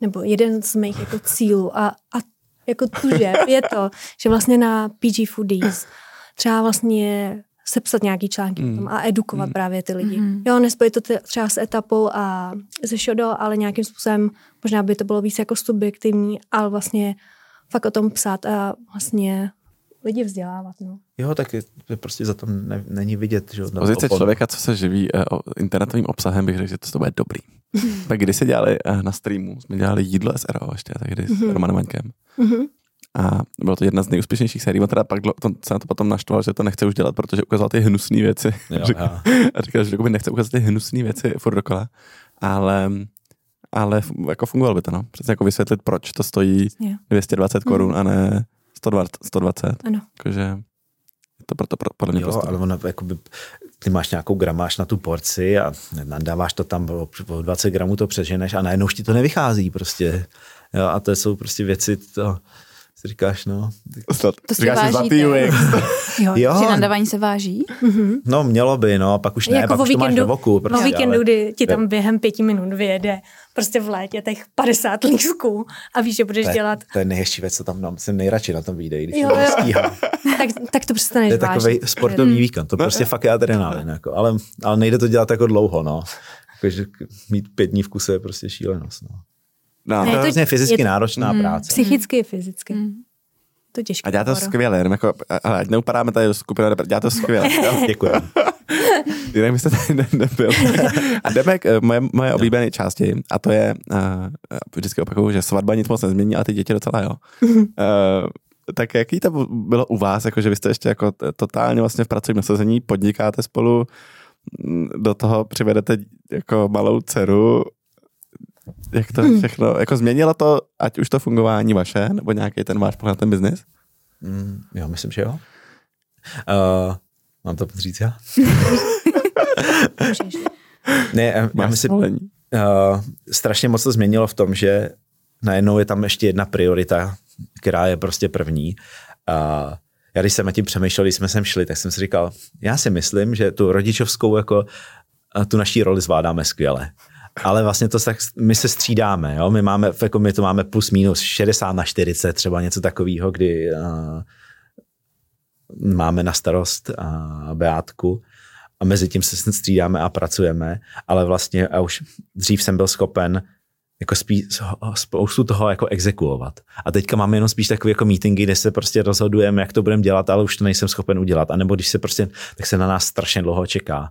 Nebo jeden z mých jako cílů a, a jako tuže je to, že vlastně na PG Foodies třeba vlastně sepsat nějaký články mm. a edukovat mm. právě ty lidi. Mm. Jo, nespojit to třeba s etapou a ze šodo, ale nějakým způsobem možná by to bylo víc jako subjektivní, ale vlastně fakt o tom psát a vlastně lidi vzdělávat. No. Jo, tak je, prostě za to ne, není vidět. Že, Z pozice člověka, co se živí uh, internetovým obsahem, bych řekl, že to, to bude dobrý. <laughs> tak když se dělali uh, na streamu, jsme dělali jídlo SRO ještě, tehdy mm-hmm. s mhm. Romanem Maňkem. Mm-hmm. A bylo to jedna z nejúspěšnějších sérií. On teda pak to, se na to potom naštval, že to nechce už dělat, protože ukazoval ty hnusné věci. Jo, <laughs> říkal, a říkal, že nechce ukázat ty hnusné věci furt dokola. Ale, ale jako fungovalo by to, no. Přesně jako vysvětlit, proč to stojí jo. 220 korun mm. a ne 120. 120. Ano. Jakože to proto pro, podle mě jo, prostě. ale ono, jakoby, ty máš nějakou gramáž na tu porci a nadáváš to tam, o 20 gramů to přeženeš a najednou už ti to nevychází prostě. Jo, a to jsou prostě věci, to, si říkáš, no. To, to si říkáš zlatý <laughs> jo, jo. Že nadávání se váží? Mm-hmm. No, mělo by, no, pak už ne, jako pak už víkendu, to máš do voku. Prostě, o víkendu, ale... kdy ti tam během pěti minut vyjede prostě v létě těch 50 lísků a víš, že budeš to je, dělat. To je nejhezčí věc, co tam mám. Jsem nejradši na tom výdeji, když jo, jo. stíhám. <laughs> tak, tak to přestaneš To je takový sportovní mm. víkend, to no, prostě fakt je adrenalin, jako, ale, ale nejde to dělat jako dlouho, no. Jakože mít pět dní v kuse je prostě šílenost, no. No, ne, to je hrozně fyzicky je, náročná mm, práce. Psychicky i fyzicky. Mm. To těžké. A dělá to poro. skvěle, jenom jako, ale ať neupadáme tady do skupiny, dělá to skvěle. <laughs> Děkuji. <laughs> Jinak byste tady nebyl. <laughs> A jdeme k moje, moje oblíbené části, a to je, uh, vždycky opakuju, že svatba nic moc nezmění, ale ty děti docela jo. Uh, tak jaký to bylo u vás, jako že vy jste ještě jako totálně vlastně v pracovním nasazení, podnikáte spolu, do toho přivedete jako malou dceru jak to všechno, jako změnilo to, ať už to fungování vaše, nebo nějaký ten váš pohled na ten biznis? Mm, jo, myslím, že jo. Uh, mám to říct já? ne, eh, já myslím, uh, strašně moc to změnilo v tom, že najednou je tam ještě jedna priorita, která je prostě první. Uh, já když jsem nad tím přemýšlel, když jsme sem šli, tak jsem si říkal, já si myslím, že tu rodičovskou jako tu naší roli zvládáme skvěle ale vlastně to tak, my se střídáme, jo? my máme, jako my to máme plus minus 60 na 40, třeba něco takového, kdy uh, máme na starost uh, Beátku a mezi tím se střídáme a pracujeme, ale vlastně a už dřív jsem byl schopen jako spíš spoustu toho jako exekuovat. A teďka máme jenom spíš takové jako meetingy, kde se prostě rozhodujeme, jak to budeme dělat, ale už to nejsem schopen udělat. A nebo když se prostě, tak se na nás strašně dlouho čeká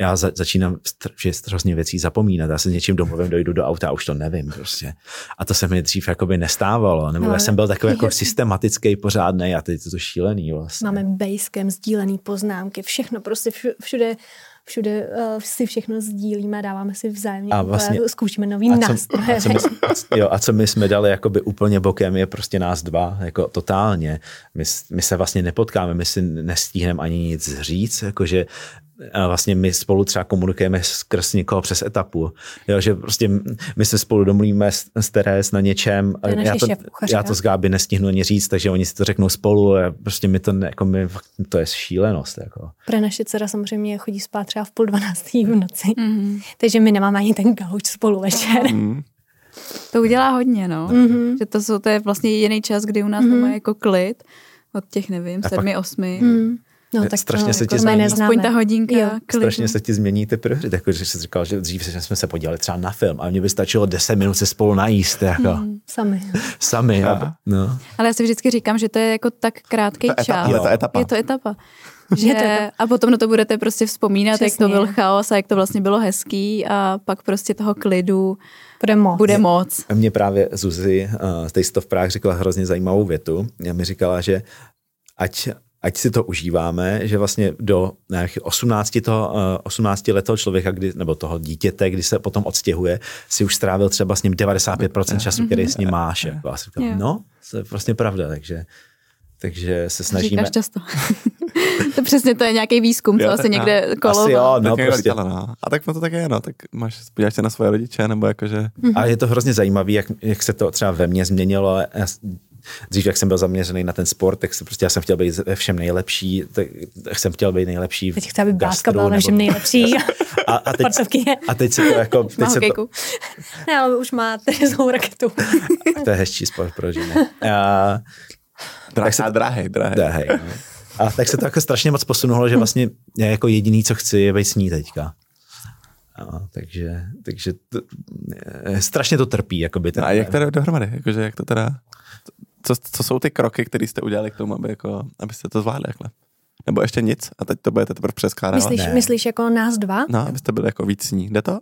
já za, začínám že hrozně věcí zapomínat. Já se něčím domluvím, dojdu do auta a už to nevím prostě. A to se mi dřív jakoby nestávalo. Nebo no, já jsem byl takový jako <laughs> systematický, pořádný a teď je to šílený vlastně. Máme basecamp, sdílený poznámky, všechno prostě všude všude uh, si všechno sdílíme, dáváme si vzájemně, a vlastně, zkoušíme nový nástroje. A co, my, jo, a co my jsme dali jakoby úplně bokem, je prostě nás dva, jako totálně. My, my se vlastně nepotkáme, my si nestíhneme ani nic říct, jakože vlastně my spolu třeba komunikujeme skrz někoho přes etapu. Jo, že prostě my se spolu domluvíme s, s Teres na něčem. To já, to, já to s Gáby nestihnu ani říct, takže oni si to řeknou spolu. A prostě mi to, jako my, to je šílenost. Jako. Pro naše dcera samozřejmě chodí spát třeba v půl dvanáctý v noci. Mm-hmm. Takže my nemáme ani ten gauč spolu večer. Mm-hmm. To udělá hodně, no. Mm-hmm. Že to, jsou, to je vlastně jediný čas, kdy u nás mm-hmm. má jako klid od těch, nevím, sedmi, osmi. Mm. No, tak strašně to, se jako ti změní. Aspoň ta hodinka. Jo. Strašně se ti změní ty priority. Jako, že jsi říkal, že dřív jsme se podívali třeba na film a mě by stačilo 10 minut se spolu najíst. Jako. Hmm, sami. Sami, a, no. Ale já si vždycky říkám, že to je jako tak krátký to čas. Je to etapa. Je to etapa. <laughs> Že, a potom na to budete prostě vzpomínat, Přesně. jak to byl chaos a jak to vlastně bylo hezký a pak prostě toho klidu bude moc. Bude moc. Mě právě Zuzi uh, z Taste of Prague řekla hrozně zajímavou větu. Já mi říkala, že ať ať si to užíváme, že vlastně do nějakých 18, toho, 18 letého člověka, kdy, nebo toho dítěte, kdy se potom odstěhuje, si už strávil třeba s ním 95% času, který s ním máš. Jako. A říkal, no, to je prostě pravda, takže, takže se snažíme. Říkáš často. <laughs> to přesně to je nějaký výzkum, co asi někde koloval. Asi jo, no, tak prostě. no. A tak to tak je, no, tak máš, podíváš se na svoje rodiče, nebo jakože... A je to hrozně zajímavé, jak, jak se to třeba ve mně změnilo. Já dřív, jak jsem byl zaměřený na ten sport, tak se prostě já jsem chtěl být ve všem nejlepší, tak jsem chtěl být nejlepší. Teď chtěl být basketbal ve všem nejlepší. <laughs> A, a, teď, a teď se to jako... Teď se to, ne, ale už má Terezovou raketu. <laughs> to je hezčí sport pro ženy. A, tak se, drahý, drahý. drahý no. A tak se to jako strašně moc posunulo, že vlastně já jako jediný, co chci, je být s ní teďka. No, takže, takže to, strašně to trpí. Jakoby ten, no a jak to dohromady? Jakože jak to teda co, co jsou ty kroky, které jste udělali k tomu, aby jako, abyste to zvládli takhle? Nebo ještě nic a teď to budete teprve přeskládat? Myslíš, myslíš jako nás dva? No, abyste byli jako víc s ní. Jde to?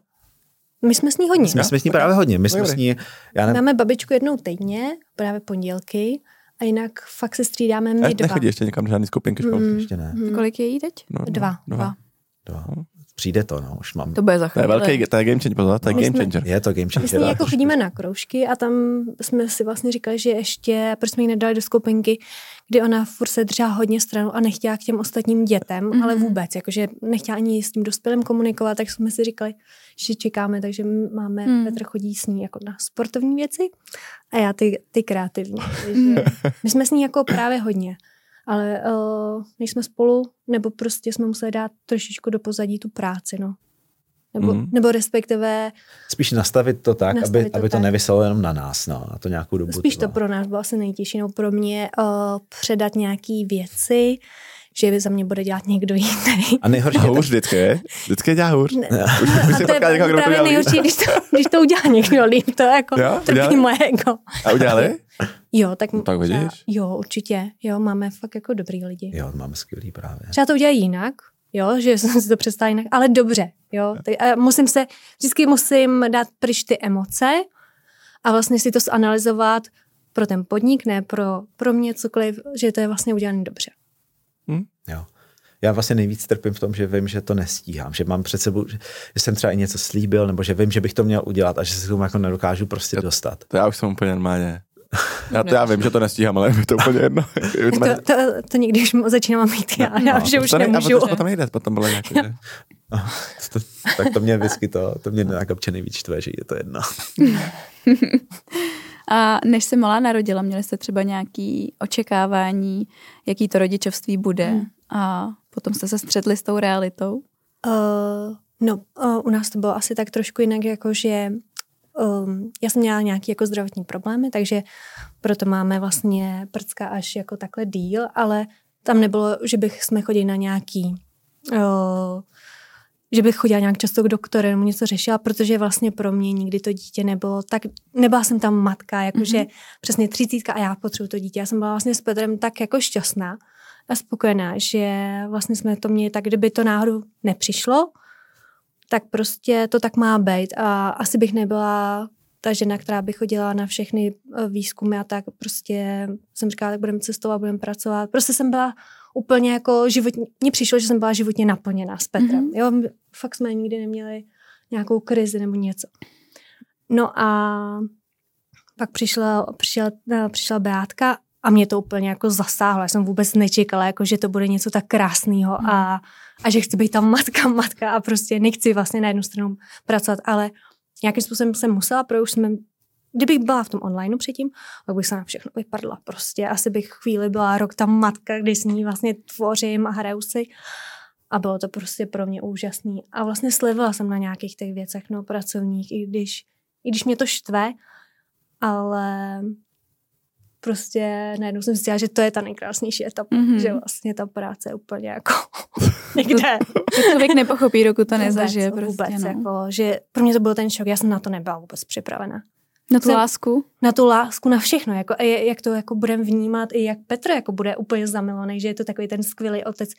My jsme s ní hodně. My jsme s ní právě hodně. My jsme s ní, já ne... Máme babičku jednou týdně, právě pondělky, a jinak fakt se střídáme my dva. Nechodí ještě někam žádný skupinky školky? Mm. Ještě ne. Mm. Kolik je jí teď? No, dva. Dva. dva. dva. No přijde to, no, už mám. To bude za To je velký, to je game changer, pozor, to je game changer. Je to game changer. My jako chodíme na kroužky a tam jsme si vlastně říkali, že ještě, proč jsme ji nedali do skupinky, kdy ona furt se držela hodně stranu a nechtěla k těm ostatním dětem, mm-hmm. ale vůbec, jakože nechtěla ani s tím dospělým komunikovat, tak jsme si říkali, že čekáme, takže máme, mm. Petr chodí s ní jako na sportovní věci a já ty, ty kreativní. <laughs> Takže my jsme s ní jako právě hodně ale uh, nejsme spolu, nebo prostě jsme museli dát trošičku do pozadí tu práci, no. Nebo, mm. nebo respektive... Spíš nastavit to tak, nastavit aby, to aby to tak. nevyselo jenom na nás, no, na to nějakou dobu. Spíš to pro nás bylo asi nejtěžší, no pro mě uh, předat nějaký věci, že za mě bude dělat někdo jiný. A nejhorší je <laughs> hůř vždycky, je? Vždycky dělá hůř. Ne. Už, už to je právě nejhorší, když to, když to udělá někdo líp, to je jako jo? trpí moje ego. A udělali? Jo, tak... No, tak vidíš? Třeba, jo, určitě. Jo, máme fakt jako dobrý lidi. Jo, máme skvělý právě. Třeba to udělají jinak, jo, že <laughs> jsem si to představila jinak, ale dobře, jo. Tak, a musím se, vždycky musím dát pryč ty emoce a vlastně si to zanalizovat pro ten podnik, ne pro, pro mě cokoliv, že to je vlastně udělané dobře. Jo. Já vlastně nejvíc trpím v tom, že vím, že to nestíhám, že mám před sebou, že jsem třeba i něco slíbil, nebo že vím, že bych to měl udělat a že se tomu jako nedokážu prostě dostat. To já už jsem úplně normálně <laughs> já, to, já vím, že to nestíhám, ale je to úplně jedno. <laughs> to, to, to někdy už začínám mít já, no, já že už ne, nemůžu. A potom nejde, potom bylo nějak, že... <laughs> no, to, tak to mě vždycky to, to mě nějak občas nejvíc štve, že je to jedno. A než se malá narodila, měli jste třeba nějaké očekávání, jaký to rodičovství bude hmm. a potom jste se střetli s tou realitou? Uh, no, uh, u nás to bylo asi tak trošku jinak, jako že um, já jsem měla nějaké jako zdravotní problémy, takže proto máme vlastně prcka až jako takhle díl, ale tam nebylo, že bych jsme chodili na nějaký uh, že bych chodila nějak často k doktoru nebo něco řešila, protože vlastně pro mě nikdy to dítě nebylo tak, nebyla jsem tam matka, jakože mm-hmm. přesně třicítka a já potřebuji to dítě. Já jsem byla vlastně s Petrem tak jako šťastná a spokojená, že vlastně jsme to měli tak, kdyby to náhodou nepřišlo, tak prostě to tak má být a asi bych nebyla ta žena, která by chodila na všechny eh, výzkumy a tak prostě jsem říkala, tak budeme cestovat, budeme pracovat. Prostě jsem byla úplně jako životně, mně přišlo, že jsem byla životně naplněná s Petrem. Mm-hmm. Jo, fakt jsme nikdy neměli nějakou krizi nebo něco. No a pak přišla, přišla, přišla Beátka a mě to úplně jako zasáhlo. Já jsem vůbec nečekala, jako, že to bude něco tak krásného a, a že chci být tam matka, matka a prostě nechci vlastně na jednu stranu pracovat, ale nějakým způsobem jsem musela, protože už jsme kdybych byla v tom online předtím, tak bych se na všechno vypadla. Prostě asi bych chvíli byla rok tam matka, kdy s ní vlastně tvořím a hraju si. A bylo to prostě pro mě úžasný. A vlastně slevila jsem na nějakých těch věcech, no, pracovních, i když, i když mě to štve, ale prostě najednou jsem zjistila, že to je ta nejkrásnější etapa, mm-hmm. že vlastně ta práce je úplně jako <laughs> někde. To člověk nepochopí, dokud to nezažije. Vůbec, prostě, vůbec no. jako, že pro mě to byl ten šok, já jsem na to nebyla vůbec připravena. Na tu jsem, lásku? Na tu lásku, na všechno, jako, jak to jako budeme vnímat, i jak Petr jako bude úplně zamilovaný, že je to takový ten skvělý otec,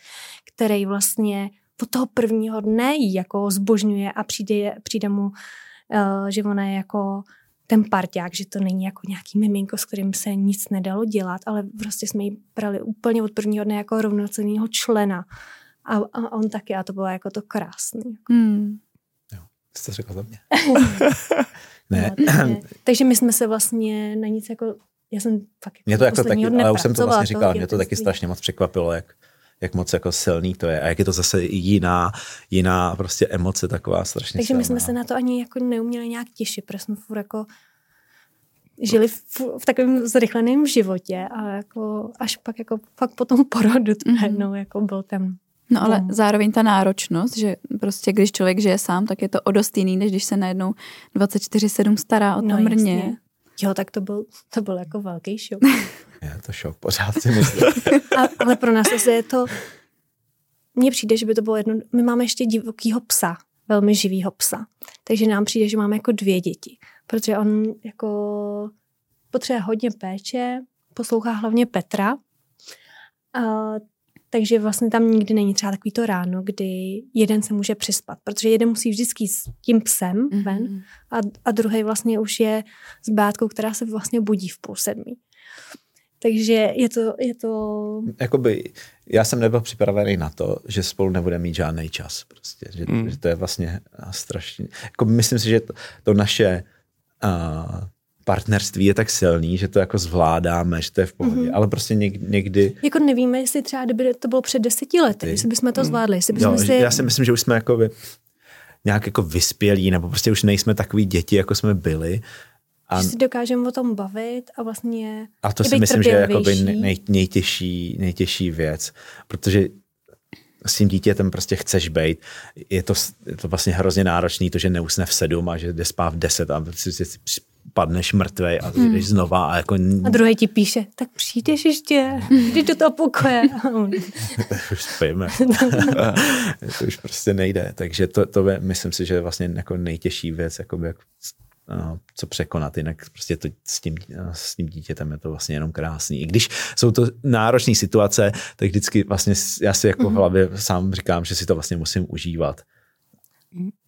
který vlastně od toho prvního dne jako zbožňuje a přijde, přijde mu, uh, že ona je jako ten parťák, že to není jako nějaký miminko, s kterým se nic nedalo dělat, ale prostě jsme ji brali úplně od prvního dne jako rovnocenného člena. A, a on taky, a to bylo jako to krásný. Hmm. Jo, jste řekla za mě. <laughs> <laughs> ne. No, takže, <clears throat> takže my jsme se vlastně na nic jako, já jsem fakt jako mě to jako taky, ale už jsem to vlastně říkal, mě to taky strašně moc překvapilo, jak, jak moc jako silný to je a jak je to zase jiná, jiná prostě emoce taková strašně Takže silná. my jsme se na to ani jako neuměli nějak těšit, protože jsme furt jako žili v, v takovém zrychleném životě a jako až pak jako fakt po tom porodu to mm-hmm. najednou jako byl ten No ale no. zároveň ta náročnost, že prostě když člověk žije sám, tak je to o dost jiný, než když se najednou 24-7 stará o no, mrně. Jasně. Jo, tak to byl, to byl jako velký šok. <laughs> je to šok, pořád si myslím. A, ale pro nás asi je to, mně přijde, že by to bylo jedno, my máme ještě divokýho psa, velmi živýho psa. Takže nám přijde, že máme jako dvě děti. Protože on jako potřebuje hodně péče, poslouchá hlavně Petra. A, takže vlastně tam nikdy není třeba takový to ráno, kdy jeden se může přispat, protože jeden musí vždycky s tím psem mm-hmm. ven a, a druhý vlastně už je s bátkou, která se vlastně budí v půl sedmí. Takže je to, je to... Jakoby, já jsem nebyl připravený na to, že spolu nebude mít žádný čas. Prostě, že, mm. že to je vlastně strašně... Jako myslím si, že to, to naše uh, partnerství je tak silný, že to jako zvládáme, že to je v pohodě, mm-hmm. ale prostě někdy, někdy... Jako nevíme, jestli třeba kdyby to bylo před deseti lety, ty. jestli bychom to mhm. zvládli, jestli bychom jo, si... Já si myslím, že už jsme jako by nějak jako vyspělí, nebo prostě už nejsme takový děti, jako jsme byli a, že si dokážeme o tom bavit a vlastně A to si myslím, že je jakoby nej, nejtěžší, nejtěžší věc, protože s tím dítětem prostě chceš být. Je to, je to vlastně hrozně náročný, to, že neusne v sedm a že jde spát v deset a si, si padneš mrtvej a jdeš znova. A, jako... a druhý ti píše, tak přijdeš ještě, jdi do toho pokoje. <laughs> už spíme. <laughs> to už prostě nejde. Takže to, to je, myslím si, že je vlastně jako nejtěžší věc, jakoby, jak No, co překonat, jinak prostě to s tím, s tím dítětem je to vlastně jenom krásný. I když jsou to náročné situace, tak vždycky vlastně já si jako v mhm. hlavě sám říkám, že si to vlastně musím užívat.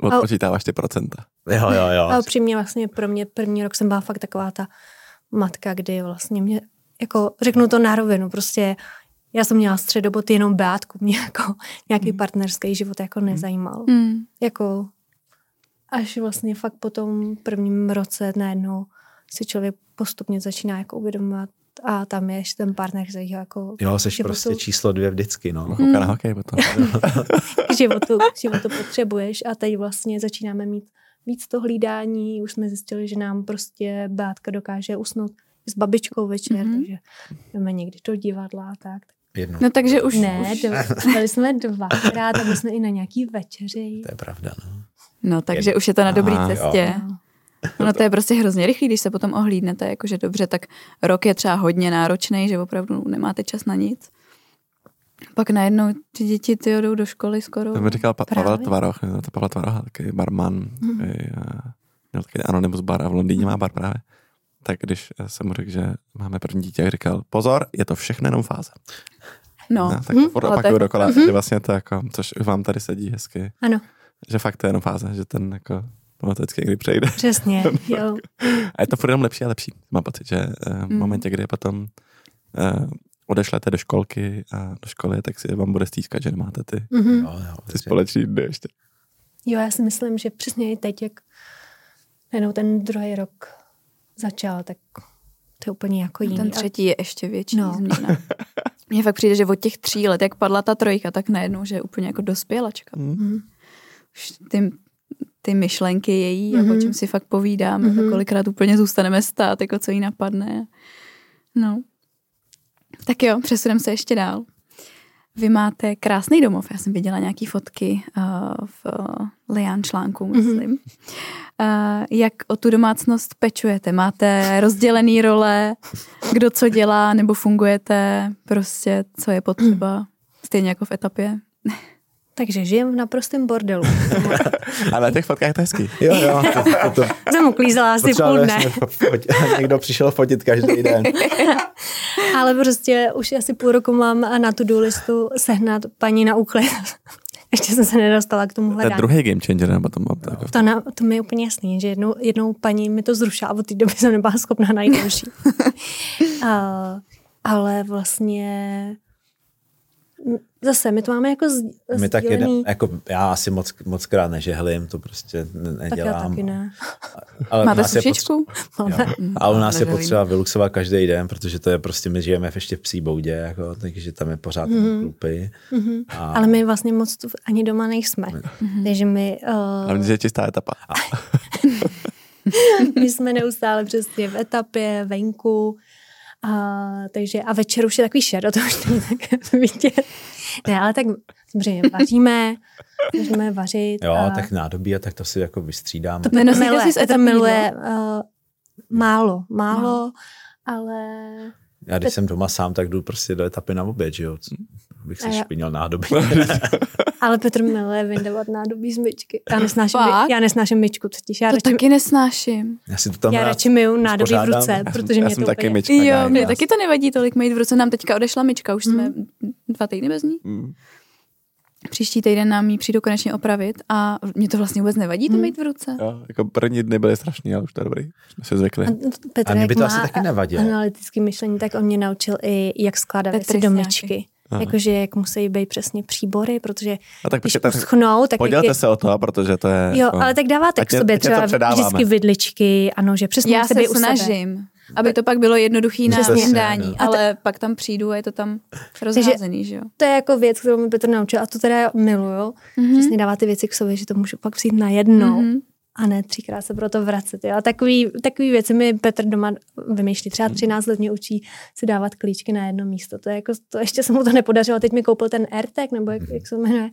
Odpočítáváš ty procenta. Jo, jo, jo. A upřímně vlastně pro mě první rok jsem byla fakt taková ta matka, kdy vlastně mě, jako řeknu to na rovinu, prostě já jsem měla středobot jenom Beátku, mě jako nějaký mm. partnerský život jako nezajímal. Mm. Jako až vlastně fakt po tom prvním roce najednou si člověk postupně začíná jako uvědomovat a tam je ještě ten partner, který ho jako... Jo, jsi prostě číslo dvě vždycky, no. Hmm. Na hokej potom. k, životu, k životu potřebuješ a teď vlastně začínáme mít víc to hlídání, už jsme zjistili, že nám prostě bátka dokáže usnout s babičkou večer, mm-hmm. takže jdeme někdy do divadla a tak. Jedno. No takže už... Ne, už. byli jsme dvakrát a byli jsme i na nějaký večeři. To je pravda, no. No, takže už je to na dobré cestě. Jo. No to je prostě hrozně rychlý, když se potom ohlídnete, jakože dobře, tak rok je třeba hodně náročný, že opravdu nemáte čas na nic. Pak najednou ty děti ty jdou do školy skoro. To mi říkal pa- Pavel Tvaroch, to Pavel Tvaroch, taky barman, mm-hmm. měl taky Anonymous bar a v Londýně má bar právě. Tak když jsem mu řekl, že máme první dítě, jak říkal, pozor, je to všechno jenom fáze. No, no tak mm, furt opakuju tak... dokola, mm-hmm. že vlastně to jako, což vám tady sedí hezky. Ano. Že fakt to je jenom fáze, že ten jako automaticky kdy přejde. Přesně, <laughs> jo. a je to furt jenom lepší a lepší. Mám pocit, že uh, v mm. momentě, kdy potom uh, odešlete do školky a do školy, tak si vám bude stýskat, že nemáte ty, mm-hmm. jo, jo, ty společný dny ještě. Jo, já si myslím, že přesně i teď, jak jenom ten druhý rok začal, tak to je úplně jako jiný. Ten třetí je ještě větší no. změna. <laughs> Mně fakt přijde, že od těch tří let, jak padla ta trojka, tak najednou, že je úplně jako dospělačka. Mm. Už ty, ty myšlenky její, mm-hmm. o mhm. čem si fakt povídáme, mm-hmm. tak kolikrát úplně zůstaneme stát, jako co jí napadne. No. Tak jo, přesuneme se ještě dál. Vy máte krásný domov. Já jsem viděla nějaké fotky uh, v uh, Lian článku, mhm. myslím. Mm-hmm. Uh, jak o tu domácnost pečujete? Máte rozdělený role, kdo co dělá, nebo fungujete prostě, co je potřeba? Stejně jako v etapě. <laughs> Takže žijem v naprostém bordelu. <laughs> Ale na těch fotkách to hezký. Jo, jo. To, to, to, Jsem uklízela asi půl dne. <laughs> Někdo přišel fotit každý den. <laughs> Ale prostě už asi půl roku mám na tu listu sehnat paní na úklid. Ještě jsem se nedostala k tomu hledání. To je druhý game changer, nebo to mám tak. To, na, to mi je úplně jasný, že jednou, jednou paní mi to zrušila a od té doby jsem nebyla schopná najít další. uh, ale vlastně zase, my to máme jako z, My tak jeden, jako já asi moc, moc krát nežehlím, to prostě nedělám. Tak já taky ne. Ale Máte sušičku? A u nás je potřeba vyluxovat každý den, protože to je prostě, my žijeme ještě v psí boudě, jako, takže tam je pořád mm-hmm. klupy. Mm-hmm. A... Ale my vlastně moc tu ani doma nejsme. Mm-hmm. Takže my... Uh... Ale je čistá etapa. <laughs> my jsme neustále přesně v etapě, venku, a, takže a večer už je takový šero, to už není tak <laughs> vidět. Ne, ale tak samozřejmě vaříme, <laughs> můžeme vařit. Jo, a... tak nádobí a tak to si jako vystřídáme. To miluje, si to miluje uh, málo, málo, no. ale já když Pet... jsem doma sám, tak jdu prostě do etapy na oběd, že jo? Bych si špinil nádobí. <laughs> <laughs> Ale Petr miluje vyndovat nádobí z myčky. Já nesnáším, my, já nesnáším myčku totiž. Já to radši, taky nesnáším. Já, si to tam já radši myju nádobí v ruce, <laughs> protože mě to taky úplně... myčka, jo, mě taky to nevadí tolik mít v ruce. Nám teďka odešla myčka, už mm. jsme dva týdny bez ní. Mm. Příští týden nám ji přijdu konečně opravit a mě to vlastně vůbec nevadí to hmm. mít v ruce. Jo, jako první dny byly strašný, ale už to je dobrý. Jsme se zvykli. A, Petr, a mě by to asi taky nevadilo. analytické myšlení, tak on mě naučil i, jak skládat věci do myčky. Jakože jak musí být přesně příbory, protože a tak když uschnou, tak... Podělte jak je... se o to, protože to je... Jo, jako, ale tak dáváte k sobě třeba vždycky vidličky, ano, že přesně Já se snažím aby to pak bylo jednoduchý na snídání, no. ale pak tam přijdu a je to tam rozházený, že jo. To je jako věc, kterou mi Petr naučil a to teda miluju. Mm-hmm. Přesně dává ty věci k sobě, že to můžu pak vzít na jednou. Mm-hmm a ne třikrát se proto vracet. Jo. A takový, takový věci mi Petr doma vymýšlí. Třeba 13 let mě učí si dávat klíčky na jedno místo. To, je jako, to ještě se mu to nepodařilo. Teď mi koupil ten AirTag, nebo jak, jak se jmenuje.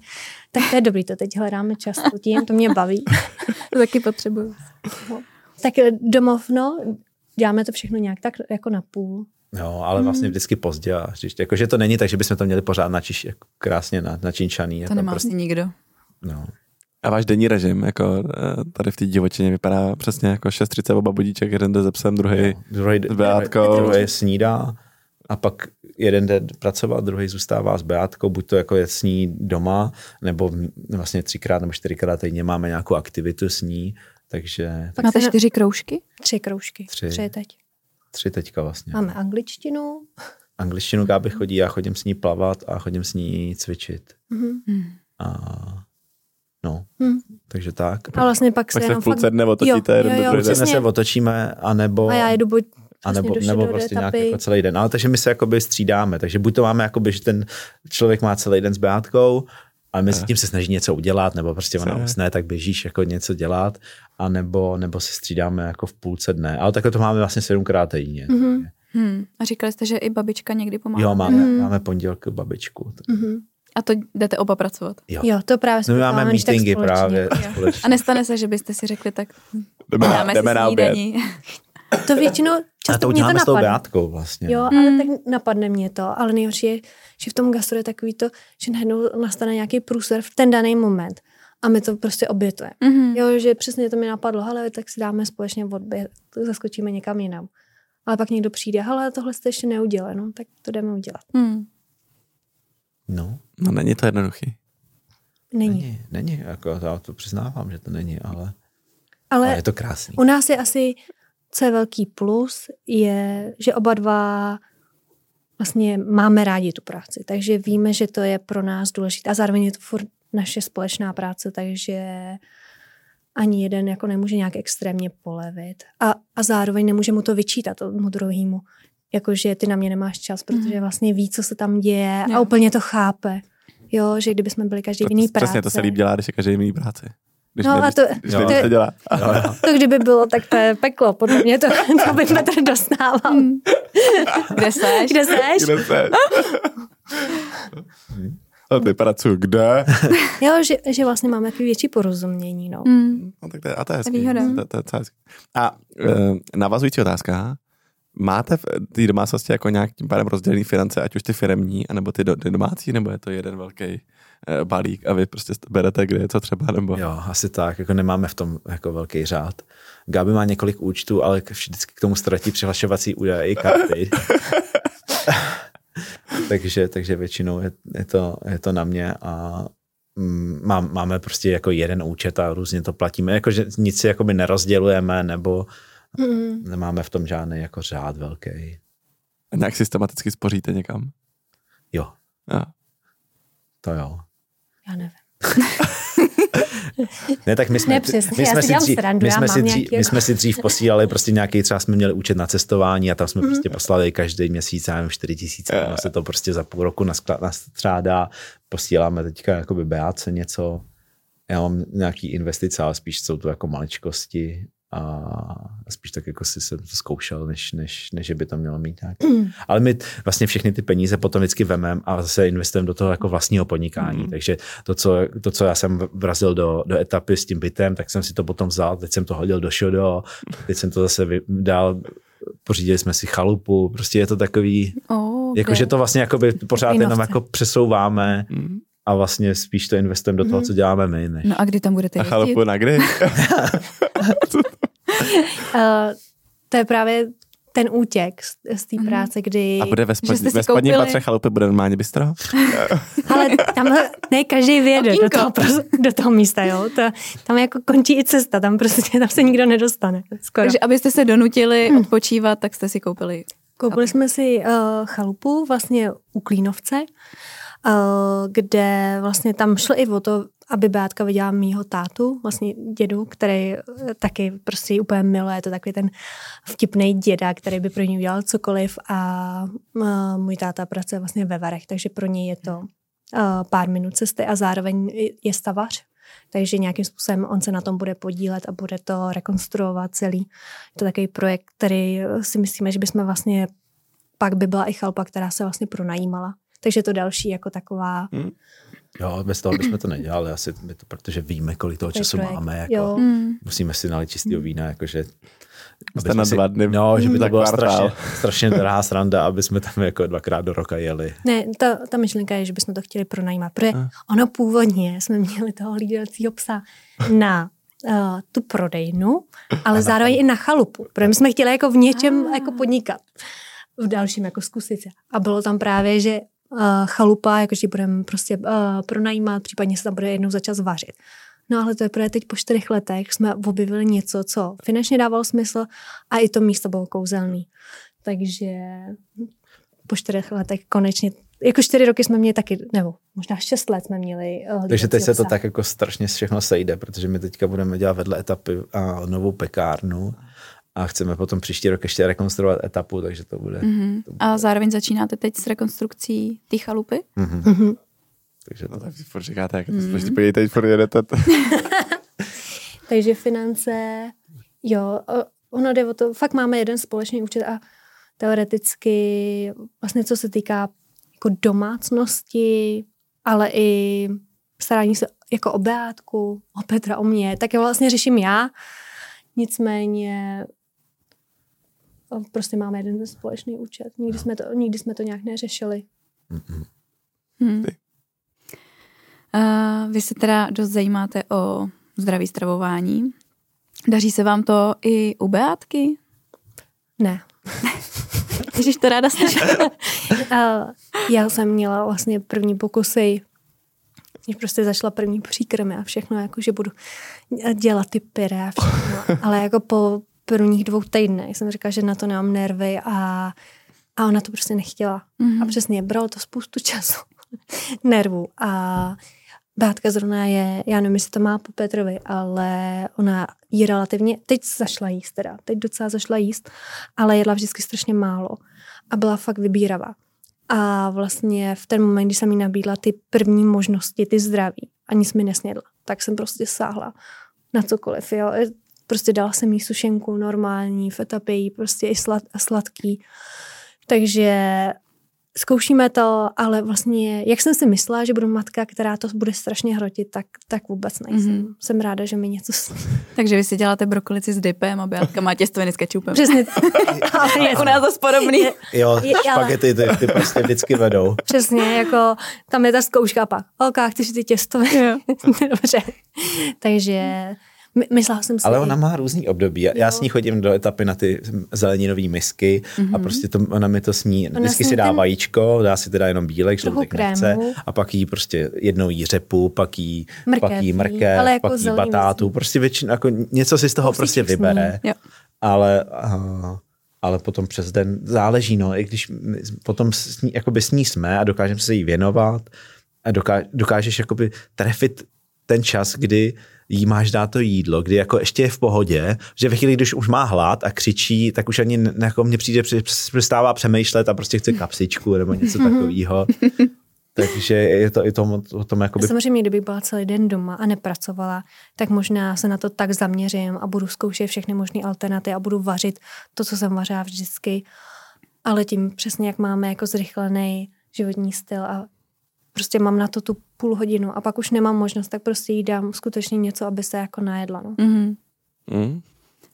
Tak to je dobrý, to teď hledáme často. Tím to mě baví. <laughs> to taky potřebuju. No. Tak domov, no, děláme to všechno nějak tak jako na půl. Jo, ale vlastně hmm. vždycky pozdě a příště. Jakože to není tak, že bychom to měli pořád načiš, jako krásně na, načinčaný. To jako nemá prostě, nikdo. No. A váš denní režim, jako eh, tady v té divočině vypadá přesně jako 6.30 oba budíček, jeden jde ze psem, druhý druhý s Beátkou. Druhý snídá a pak jeden jde pracovat, druhý zůstává s Beátkou, buď to jako je s ní doma, nebo vlastně třikrát nebo čtyřikrát týdně máme nějakou aktivitu s ní, takže... Pak máte čtyři kroužky? Tři kroužky, tři, tři teď. Tři teďka vlastně. Máme angličtinu. Angličtinu Gáby chodí, já chodím s ní plavat a chodím s ní cvičit. Mm-hmm. A No, hmm. takže tak. A vlastně pak, pak se, v půlce dne otočíte jo, jeden jo, jo, do se otočíme, anebo... A já jedu buď a nebo, nebo prostě nějak jako celý den. Ale takže my se jakoby střídáme. Takže buď to máme, jakoby, že ten člověk má celý den s Beátkou, a mezi tím se snaží něco udělat, nebo prostě ona usne, tak běžíš jako něco dělat, a nebo, nebo se střídáme jako v půlce dne. Ale takhle to máme vlastně sedmkrát týdně. Mm-hmm. Hmm. A říkali jste, že i babička někdy pomáhá. Jo, máme, mm. máme pondělky babičku. Mm-hmm. A to jdete oba pracovat? Jo, jo to právě no, my máme meetingy právě společně. A nestane se, že byste si řekli, tak jdeme, dáme jdeme si na oběd. To většinou často to mě to napadne. s tou vlastně. Jo, ale mm. tak napadne mě to. Ale nejhorší je, že v tom gastro je takový to, že najednou nastane nějaký průser v ten daný moment. A my to prostě obětujeme. Mm-hmm. Jo, že přesně to mi napadlo, ale tak si dáme společně odběh, zaskočíme někam jinam. Ale pak někdo přijde, ale tohle jste ještě neudělali, no, tak to jdeme udělat. Mm. No. No není to jednoduchý. Není. Není, není jako já to přiznávám, že to není, ale, ale, ale je to krásný. U nás je asi, co je velký plus, je, že oba dva vlastně máme rádi tu práci, takže víme, že to je pro nás důležité a zároveň je to furt naše společná práce, takže ani jeden jako nemůže nějak extrémně polevit. A, a zároveň nemůže mu to vyčítat tomu druhému. Jakože ty na mě nemáš čas, protože mhm. vlastně ví, co se tam děje jo. a úplně to chápe. Jo, že kdyby jsme byli každý v jiný práci. Přesně to se líp dělá, když je každý v jiný práci. Když no nevíš, a to, když to, to, dělá. to, kdyby bylo, tak to je peklo. Podle mě to, <laughs> to by Petr dostával. Hmm. Kde seš? Kde seš? Kde seš? <laughs> A ty pracuji kde? <laughs> jo, že, že vlastně máme takový větší porozumění. No. Mm. no tak to je, a to je hezký. Výhoda. To, to, to je hezký. A e, navazující otázka. Máte v té domácnosti jako nějak tím pádem rozdělený finance, ať už ty firemní, anebo ty, do, ty domácí, nebo je to jeden velký e, balík a vy prostě berete, kde je co třeba, nebo... Jo, asi tak, jako nemáme v tom jako velký řád. Gabi má několik účtů, ale vždycky k tomu ztratí přihlašovací údaje i karty. <laughs> takže, takže většinou je, je, to, je to na mě a mm, má, máme prostě jako jeden účet a různě to platíme. Jakože nic si jakoby nerozdělujeme nebo mm. nemáme v tom žádný jako řád velký. A nějak systematicky spoříte někam? Jo. A. To jo. Já nevím. ne, tak my jsme, ne, přesně, my jsme, si, dřív, srandu, my, jsme si dřív, dřív, my jsme si dřív posílali prostě nějaký, třeba jsme měli účet na cestování a tam jsme mm. prostě poslali každý měsíc, já nevím, 4 tisíce, uh. se to prostě za půl roku nastřádá, posíláme teďka jakoby Beáce něco, já mám nějaký investice, ale spíš jsou to jako maličkosti a spíš tak jako si jsem to zkoušel, než, než, než by to mělo mít nějak. Mm. Ale my vlastně všechny ty peníze potom vždycky vememe a zase investujeme do toho jako vlastního podnikání. Mm. Takže to co, to, co já jsem vrazil do, do etapy s tím bytem, tak jsem si to potom vzal, teď jsem to hodil do šodo, teď jsem to zase dal pořídili jsme si chalupu, prostě je to takový, oh, okay. jakože to vlastně jakoby pořád jenom jako přesouváme mm a vlastně spíš to investujeme do toho, co děláme my. Než... No a kdy tam budete jezdit? A chalupu na kdy? <laughs> <laughs> uh, <laughs> to je právě ten útěk z, z té mm. práce, kdy... A bude ve, spod, ve spodním koupili... patře chalupy, bude normálně bistro? <laughs> Ale tam ne každý vyjede do toho, do toho místa, jo. To, tam jako končí i cesta, tam prostě tam se nikdo nedostane. Skoro. Takže abyste se donutili hmm. odpočívat, tak jste si koupili... Koupili jsme si uh, chalupu vlastně u Klínovce, uh, kde vlastně tam šlo i o to aby Beátka viděla mýho tátu, vlastně dědu, který eh, taky prostě úplně miluje, je to takový ten vtipný děda, který by pro ní udělal cokoliv a můj táta pracuje vlastně ve Varech, takže pro něj je to uh, pár minut cesty a zároveň je stavař, takže nějakým způsobem on se na tom bude podílet a bude to rekonstruovat celý. Je to takový projekt, který si myslíme, že bychom vlastně pak by byla i chalpa, která se vlastně pronajímala. Takže to další jako taková hmm Jo, bez toho bychom to nedělali, asi, to, protože víme, kolik toho času projekt. máme. Jako, mm. Musíme si nalít čistého vína, jakože Jste na dva dny. No, že by to byla strašně, strašně drahá sranda, aby jsme tam jako dvakrát do roka jeli. Ne, ta, ta myšlenka je, že bychom to chtěli pronajímat. Protože a. ono původně jsme měli toho hlídacího psa na uh, tu prodejnu, ale zároveň i na chalupu. Protože my jsme chtěli jako v něčem a. jako podnikat v dalším jako zkusit. A bylo tam právě, že chalupa, jakože budeme prostě uh, pronajímat, případně se tam bude jednou za čas vařit. No ale to je právě teď po čtyřech letech jsme objevili něco, co finančně dávalo smysl a i to místo bylo kouzelný. Takže po čtyřech letech konečně jako čtyři roky jsme měli taky, nebo možná šest let jsme měli. Uh, Takže teď se to tak jako strašně všechno sejde, protože my teďka budeme dělat vedle etapy a novou pekárnu a chceme potom příští rok ještě rekonstruovat etapu, takže to bude. Mm-hmm. To bude. A zároveň začínáte teď s rekonstrukcí té chalupy? Mm-hmm. Mm-hmm. Takže to tak si furt říkáte, jak to mm-hmm. to podívejte, teď furt jedete. <laughs> takže finance, jo, ono jde o to, fakt máme jeden společný účet a teoreticky vlastně co se týká jako domácnosti, ale i starání se jako o Beátku, o Petra, o mě, tak je vlastně řeším já. Nicméně prostě máme jeden společný účet. Nikdy jsme to, nikdy jsme to nějak neřešili. Hmm. Uh, vy se teda dost zajímáte o zdravý stravování. Daří se vám to i u Beátky? Ne. <laughs> Ježíš to ráda slyšela. <laughs> uh, já jsem měla vlastně první pokusy když prostě zašla první příkrmy a všechno, jako že budu dělat ty pyre a všechno. <laughs> Ale jako po prvních dvou týdnech jsem říkala, že na to nemám nervy a, a ona to prostě nechtěla. Mm-hmm. A přesně, bralo to spoustu času, <laughs> nervů a Bátka zrovna je, já nevím, jestli to má po Petrovi, ale ona jí relativně, teď zašla jíst teda, teď docela zašla jíst, ale jedla vždycky strašně málo a byla fakt vybíravá. A vlastně v ten moment, kdy jsem jí nabídla ty první možnosti, ty zdraví, a nic mi nesnědla, tak jsem prostě sáhla na cokoliv. Jo. Prostě dala jsem jí sušenku normální, fetapej, prostě i slad, sladký. Takže zkoušíme to, ale vlastně, jak jsem si myslela, že budu matka, která to bude strašně hrotit, tak, tak vůbec nejsem. Mm-hmm. Jsem ráda, že mi něco... Takže vy si děláte brokolici s dipem a Beatka má těstoviny s kečupem. Přesně. <laughs> ale je u nás to podobný. Je, jo, je, špagety ty, ty prostě vždycky vedou. Přesně, jako tam je ta zkouška pak. Olka, chceš ty těstoviny? <laughs> Dobře. Takže my, myslela jsem si. Ale ona má různý období. Já, já s ní chodím do etapy na ty zeleninové misky mm-hmm. a mhm. prostě to, ona mi to sní. Ona vždycky si dá ten... vajíčko, dá si teda jenom bílek, žloutek nechce a pak jí prostě jednou jí řepu, pak jí mrkev, pak jí mrkev, ale jako pak jí batátu. Prostě většinou jako něco si z toho prostě vybere. Ale uh, ale potom přes den záleží, no, i když potom s ní, jakoby s ní jsme a dokážeme se jí věnovat a doká, dokážeš jakoby trefit ten čas, kdy jí máš dát to jídlo, kdy jako ještě je v pohodě, že ve chvíli, když už má hlad a křičí, tak už ani jako mně přijde, přestává přemýšlet a prostě chce kapsičku nebo něco takového. <laughs> Takže je to i tom, o tom jakoby... Samozřejmě, kdybych byla celý den doma a nepracovala, tak možná se na to tak zaměřím a budu zkoušet všechny možné alternativy a budu vařit to, co jsem vařila vždycky. Ale tím přesně, jak máme jako zrychlený životní styl a prostě mám na to tu půl hodinu a pak už nemám možnost, tak prostě jí dám skutečně něco, aby se jako najedla. No. Mm-hmm. Mm.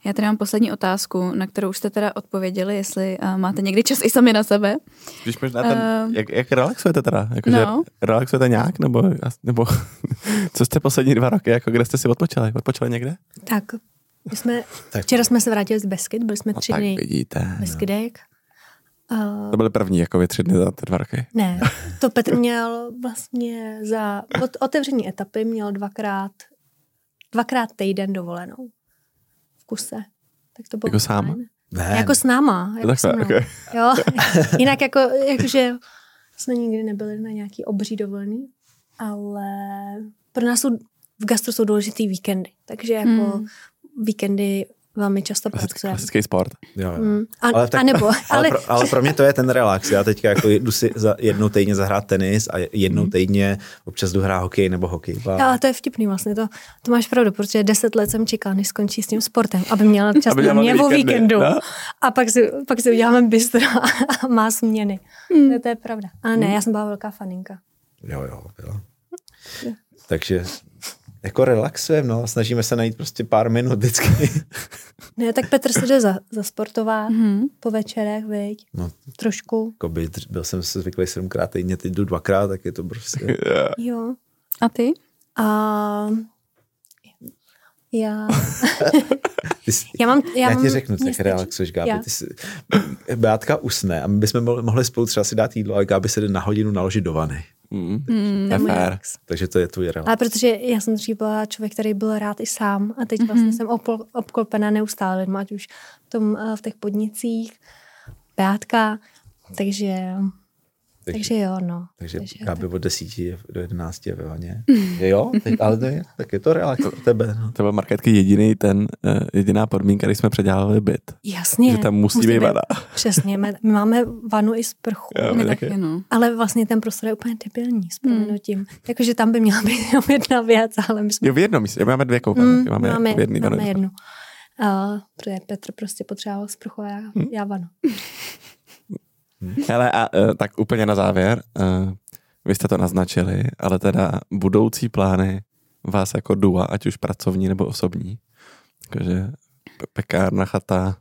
Já tady mám poslední otázku, na kterou už jste teda odpověděli, jestli uh, máte někdy čas i sami na sebe. Když možná ten, uh, jak, jak relaxujete teda? Jako, no. relaxujete nějak? Nebo, nebo <laughs> co jste poslední dva roky, jako kde jste si odpočali? Odpočali někde? Tak, my jsme, tak. včera jsme se vrátili z Beskyt, byli jsme no, tři dny vidíte, Beskydek. No. Uh, to byly první jako tři dny za ty dva roky. Ne, to Petr měl vlastně za od otevření etapy měl dvakrát, dvakrát týden dovolenou v kuse. Tak to bylo jako sám? Ne. Jako s náma. Jako Takhle, okay. Jo, jinak jako, jakože jsme nikdy nebyli na nějaký obří dovolený, ale pro nás jsou v gastro jsou důležitý víkendy, takže jako hmm. víkendy velmi často pracujeme. Klasický sport. Jo, jo. Mm. A, ale, tak, a nebo, ale, ale, pro, ale pro mě to je ten relax. Já teďka jako jdu si za jednou týdně zahrát tenis a jednou mm. týdně občas jdu hrát hokej nebo hokej. A... ale to je vtipný vlastně. To, to máš pravdu, protože deset let jsem čekala, než skončí s tím sportem, aby měla čas aby na mě o víkendu. No? A pak si, pak si uděláme bistro <laughs> a má směny. Mm. To, to je pravda. A ne, mm. já jsem byla velká faninka. Jo, jo, jo. Takže jako relaxujeme, no, snažíme se najít prostě pár minut vždycky. <laughs> Ne, tak Petr se jde za, zasportovat mm-hmm. po večerech, viď? No, Trošku. Jako by, byl jsem se zvyklý sedmkrát týdně, teď jdu dvakrát, tak je to prostě... <laughs> Yeah. Jo. A ty? A já... <laughs> jsi, já, mám, já, já ti řeknu, jak relaxuješ, Gáby. Ty jsi, Beátka usne a my bychom mohli spolu třeba si dát jídlo, ale Gáby se jde na hodinu naložit do vany. Mm, mm, fair. Takže to je tvůj relax. Ale protože já jsem dřív byla člověk, který byl rád i sám a teď mm-hmm. vlastně jsem obklopená neustále lidma, ať už v, tom, eh, v těch podnicích, Beátka, takže takže, takže jo, no. Takže, takže Gáby od 10 do 11 je ve vaně. <laughs> jo, teď, ale to je, tak je to relax pro tebe. No. To byl Marketky jediný ten, uh, jediná podmínka, když jsme předělali byt. Jasně. Že tam musí, musí být vana. Přesně, my, máme vanu i sprchu. Jo, my taky. No. Ale vlastně ten prostor je úplně debilní s proměnutím. Hmm. Jakože tam by měla být <laughs> jenom jedna věc, ale my jsme... Jo, v jednom, my máme dvě koupelny. Hmm, máme, máme, v jedný máme jednu. Uh, protože Petr prostě potřeboval sprchu a já, hmm. já vanu. <laughs> Hele, a uh, tak úplně na závěr, uh, vy jste to naznačili, ale teda budoucí plány vás jako dua, ať už pracovní nebo osobní. Takže pekárna, chata.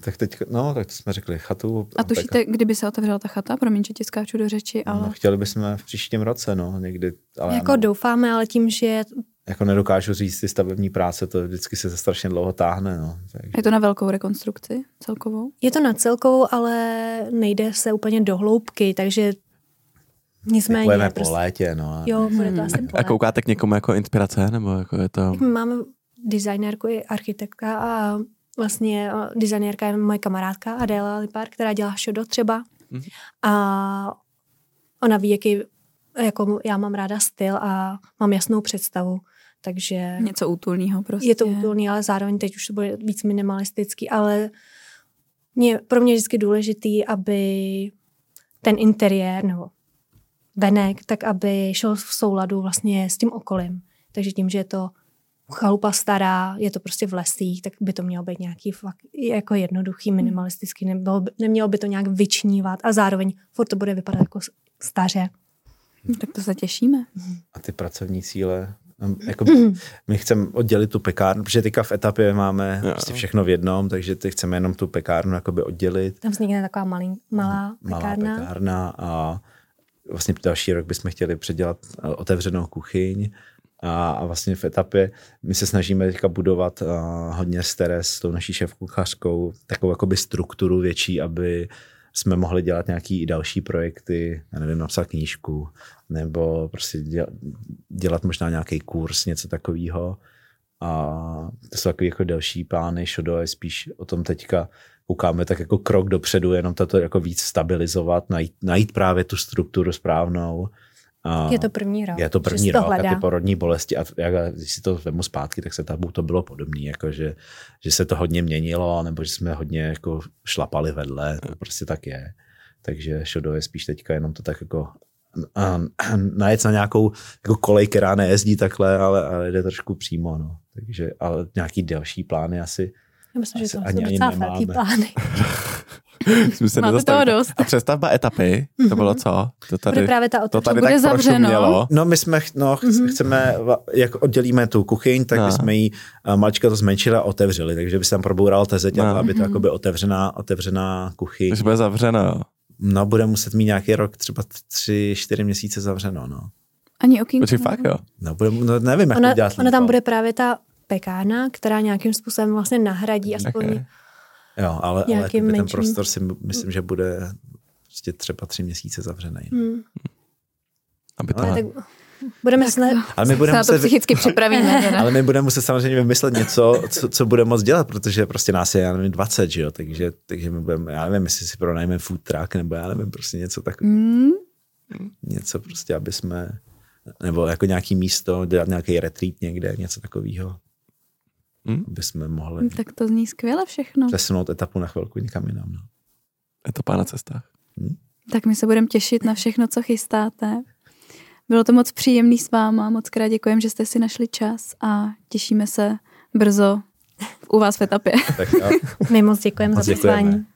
Tak teď, no, tak to jsme řekli chatu. A tušíte, peka... kdyby se otevřela ta chata? Promiň, že ti skáču do řeči, no, ale... No, chtěli bychom v příštím roce, no, někdy. Ale jako ano. doufáme, ale tím, že jako nedokážu říct ty stavební práce, to vždycky se strašně dlouho táhne. No. Takže... Je to na velkou rekonstrukci celkovou? Je to na celkovou, ale nejde se úplně do hloubky, takže nicméně... Budeme prostě... po létě, no. Jo, bude to hmm. asi A koukáte k někomu jako inspirace, nebo jako je to... Máme designérku i architektka a vlastně designérka je moje kamarádka Adéla Lipár, která dělá šodo třeba. Mm. A ona ví, jaký jako já mám ráda styl a mám jasnou představu. Takže Něco útulného prostě. Je to útulný, ale zároveň teď už to bude víc minimalistický, ale mě, pro mě je vždycky důležitý, aby ten interiér nebo venek, tak aby šel v souladu vlastně s tím okolím. Takže tím, že je to chalupa stará, je to prostě v lesích, tak by to mělo být nějaký fakt jako jednoduchý, hmm. minimalistický, nebylo by, nemělo by to nějak vyčnívat a zároveň furt to bude vypadat jako staře. Tak to se těšíme. A ty pracovní cíle? <clears throat> Jako, my chceme oddělit tu pekárnu, protože teďka v etapě máme jo. prostě všechno v jednom, takže ty chceme jenom tu pekárnu jakoby oddělit. Tam vznikne taková malý, malá pekárna. Malá pekárna a vlastně další rok bychom chtěli předělat eh, otevřenou kuchyň a, a vlastně v etapě my se snažíme teďka budovat uh, hodně s Teres, s tou naší šéfkuchařkou, takovou jakoby strukturu větší, aby jsme mohli dělat nějaký i další projekty, já nevím, napsat knížku, nebo prostě dělat, dělat možná nějaký kurz, něco takového. A to jsou takové jako další plány, Šodo je spíš o tom teďka koukáme tak jako krok dopředu, jenom to jako víc stabilizovat, najít, najít právě tu strukturu správnou. A je to první rok. Je to první rok a ty porodní bolesti. A jak, když si to vemu zpátky, tak se tam to bylo podobné, jako že, že, se to hodně měnilo, nebo že jsme hodně jako šlapali vedle, to prostě tak je. Takže Šodo je spíš teďka jenom to tak jako najet na nějakou jako kolej, která nejezdí takhle, ale, ale jde trošku přímo. No. Takže, ale nějaký delší plány asi, já myslím, že to ani, ani docela velký <laughs> <laughs> plány. se Máte toho dost. A přestavba etapy, to mhm. bylo co? To tady, bude právě ta to tady bude zavřeno. No my jsme, no, mm-hmm. chceme, jak oddělíme tu kuchyň, tak no. jsme ji eh, malička to zmenšili a otevřeli, takže by se tam proboural tezeť, no. aby to mm-hmm. jakoby otevřená, otevřená kuchyň. Takže bude zavřeno. No, bude muset mít nějaký rok, třeba tři, čtyři měsíce zavřeno, no. Ani okýnko. Počkej, fakt jo? No, bude, no nevím, jak ona, to dělat. Ona tam bude právě ta pekárna, která nějakým způsobem vlastně nahradí aspoň okay. Jo, ale, ale ten prostor si myslím, že bude prostě třeba tři měsíce zavřený. Hmm. Aby to... tak budeme se, ale my budeme se na to psychicky připravíme. <laughs> ale my budeme muset samozřejmě vymyslet něco, co, co bude moc dělat, protože prostě nás je, já nevím, 20, že jo, takže, takže my budeme, já nevím, jestli si pronajmeme food truck, nebo já nevím, prostě něco takového. Mm. Něco prostě, aby jsme, nebo jako nějaký místo, dělat nějaký retreat někde, něco takového. Hmm? Aby jsme mohli... Tak to zní skvěle všechno. Přesunout etapu na chvilku někam jinam. No. Etapa na cestách. Hmm? Tak my se budeme těšit na všechno, co chystáte. Bylo to moc příjemný s váma, moc krát děkujem, že jste si našli čas a těšíme se brzo u vás v etapě. Tak, <laughs> My moc děkujeme za pozvání.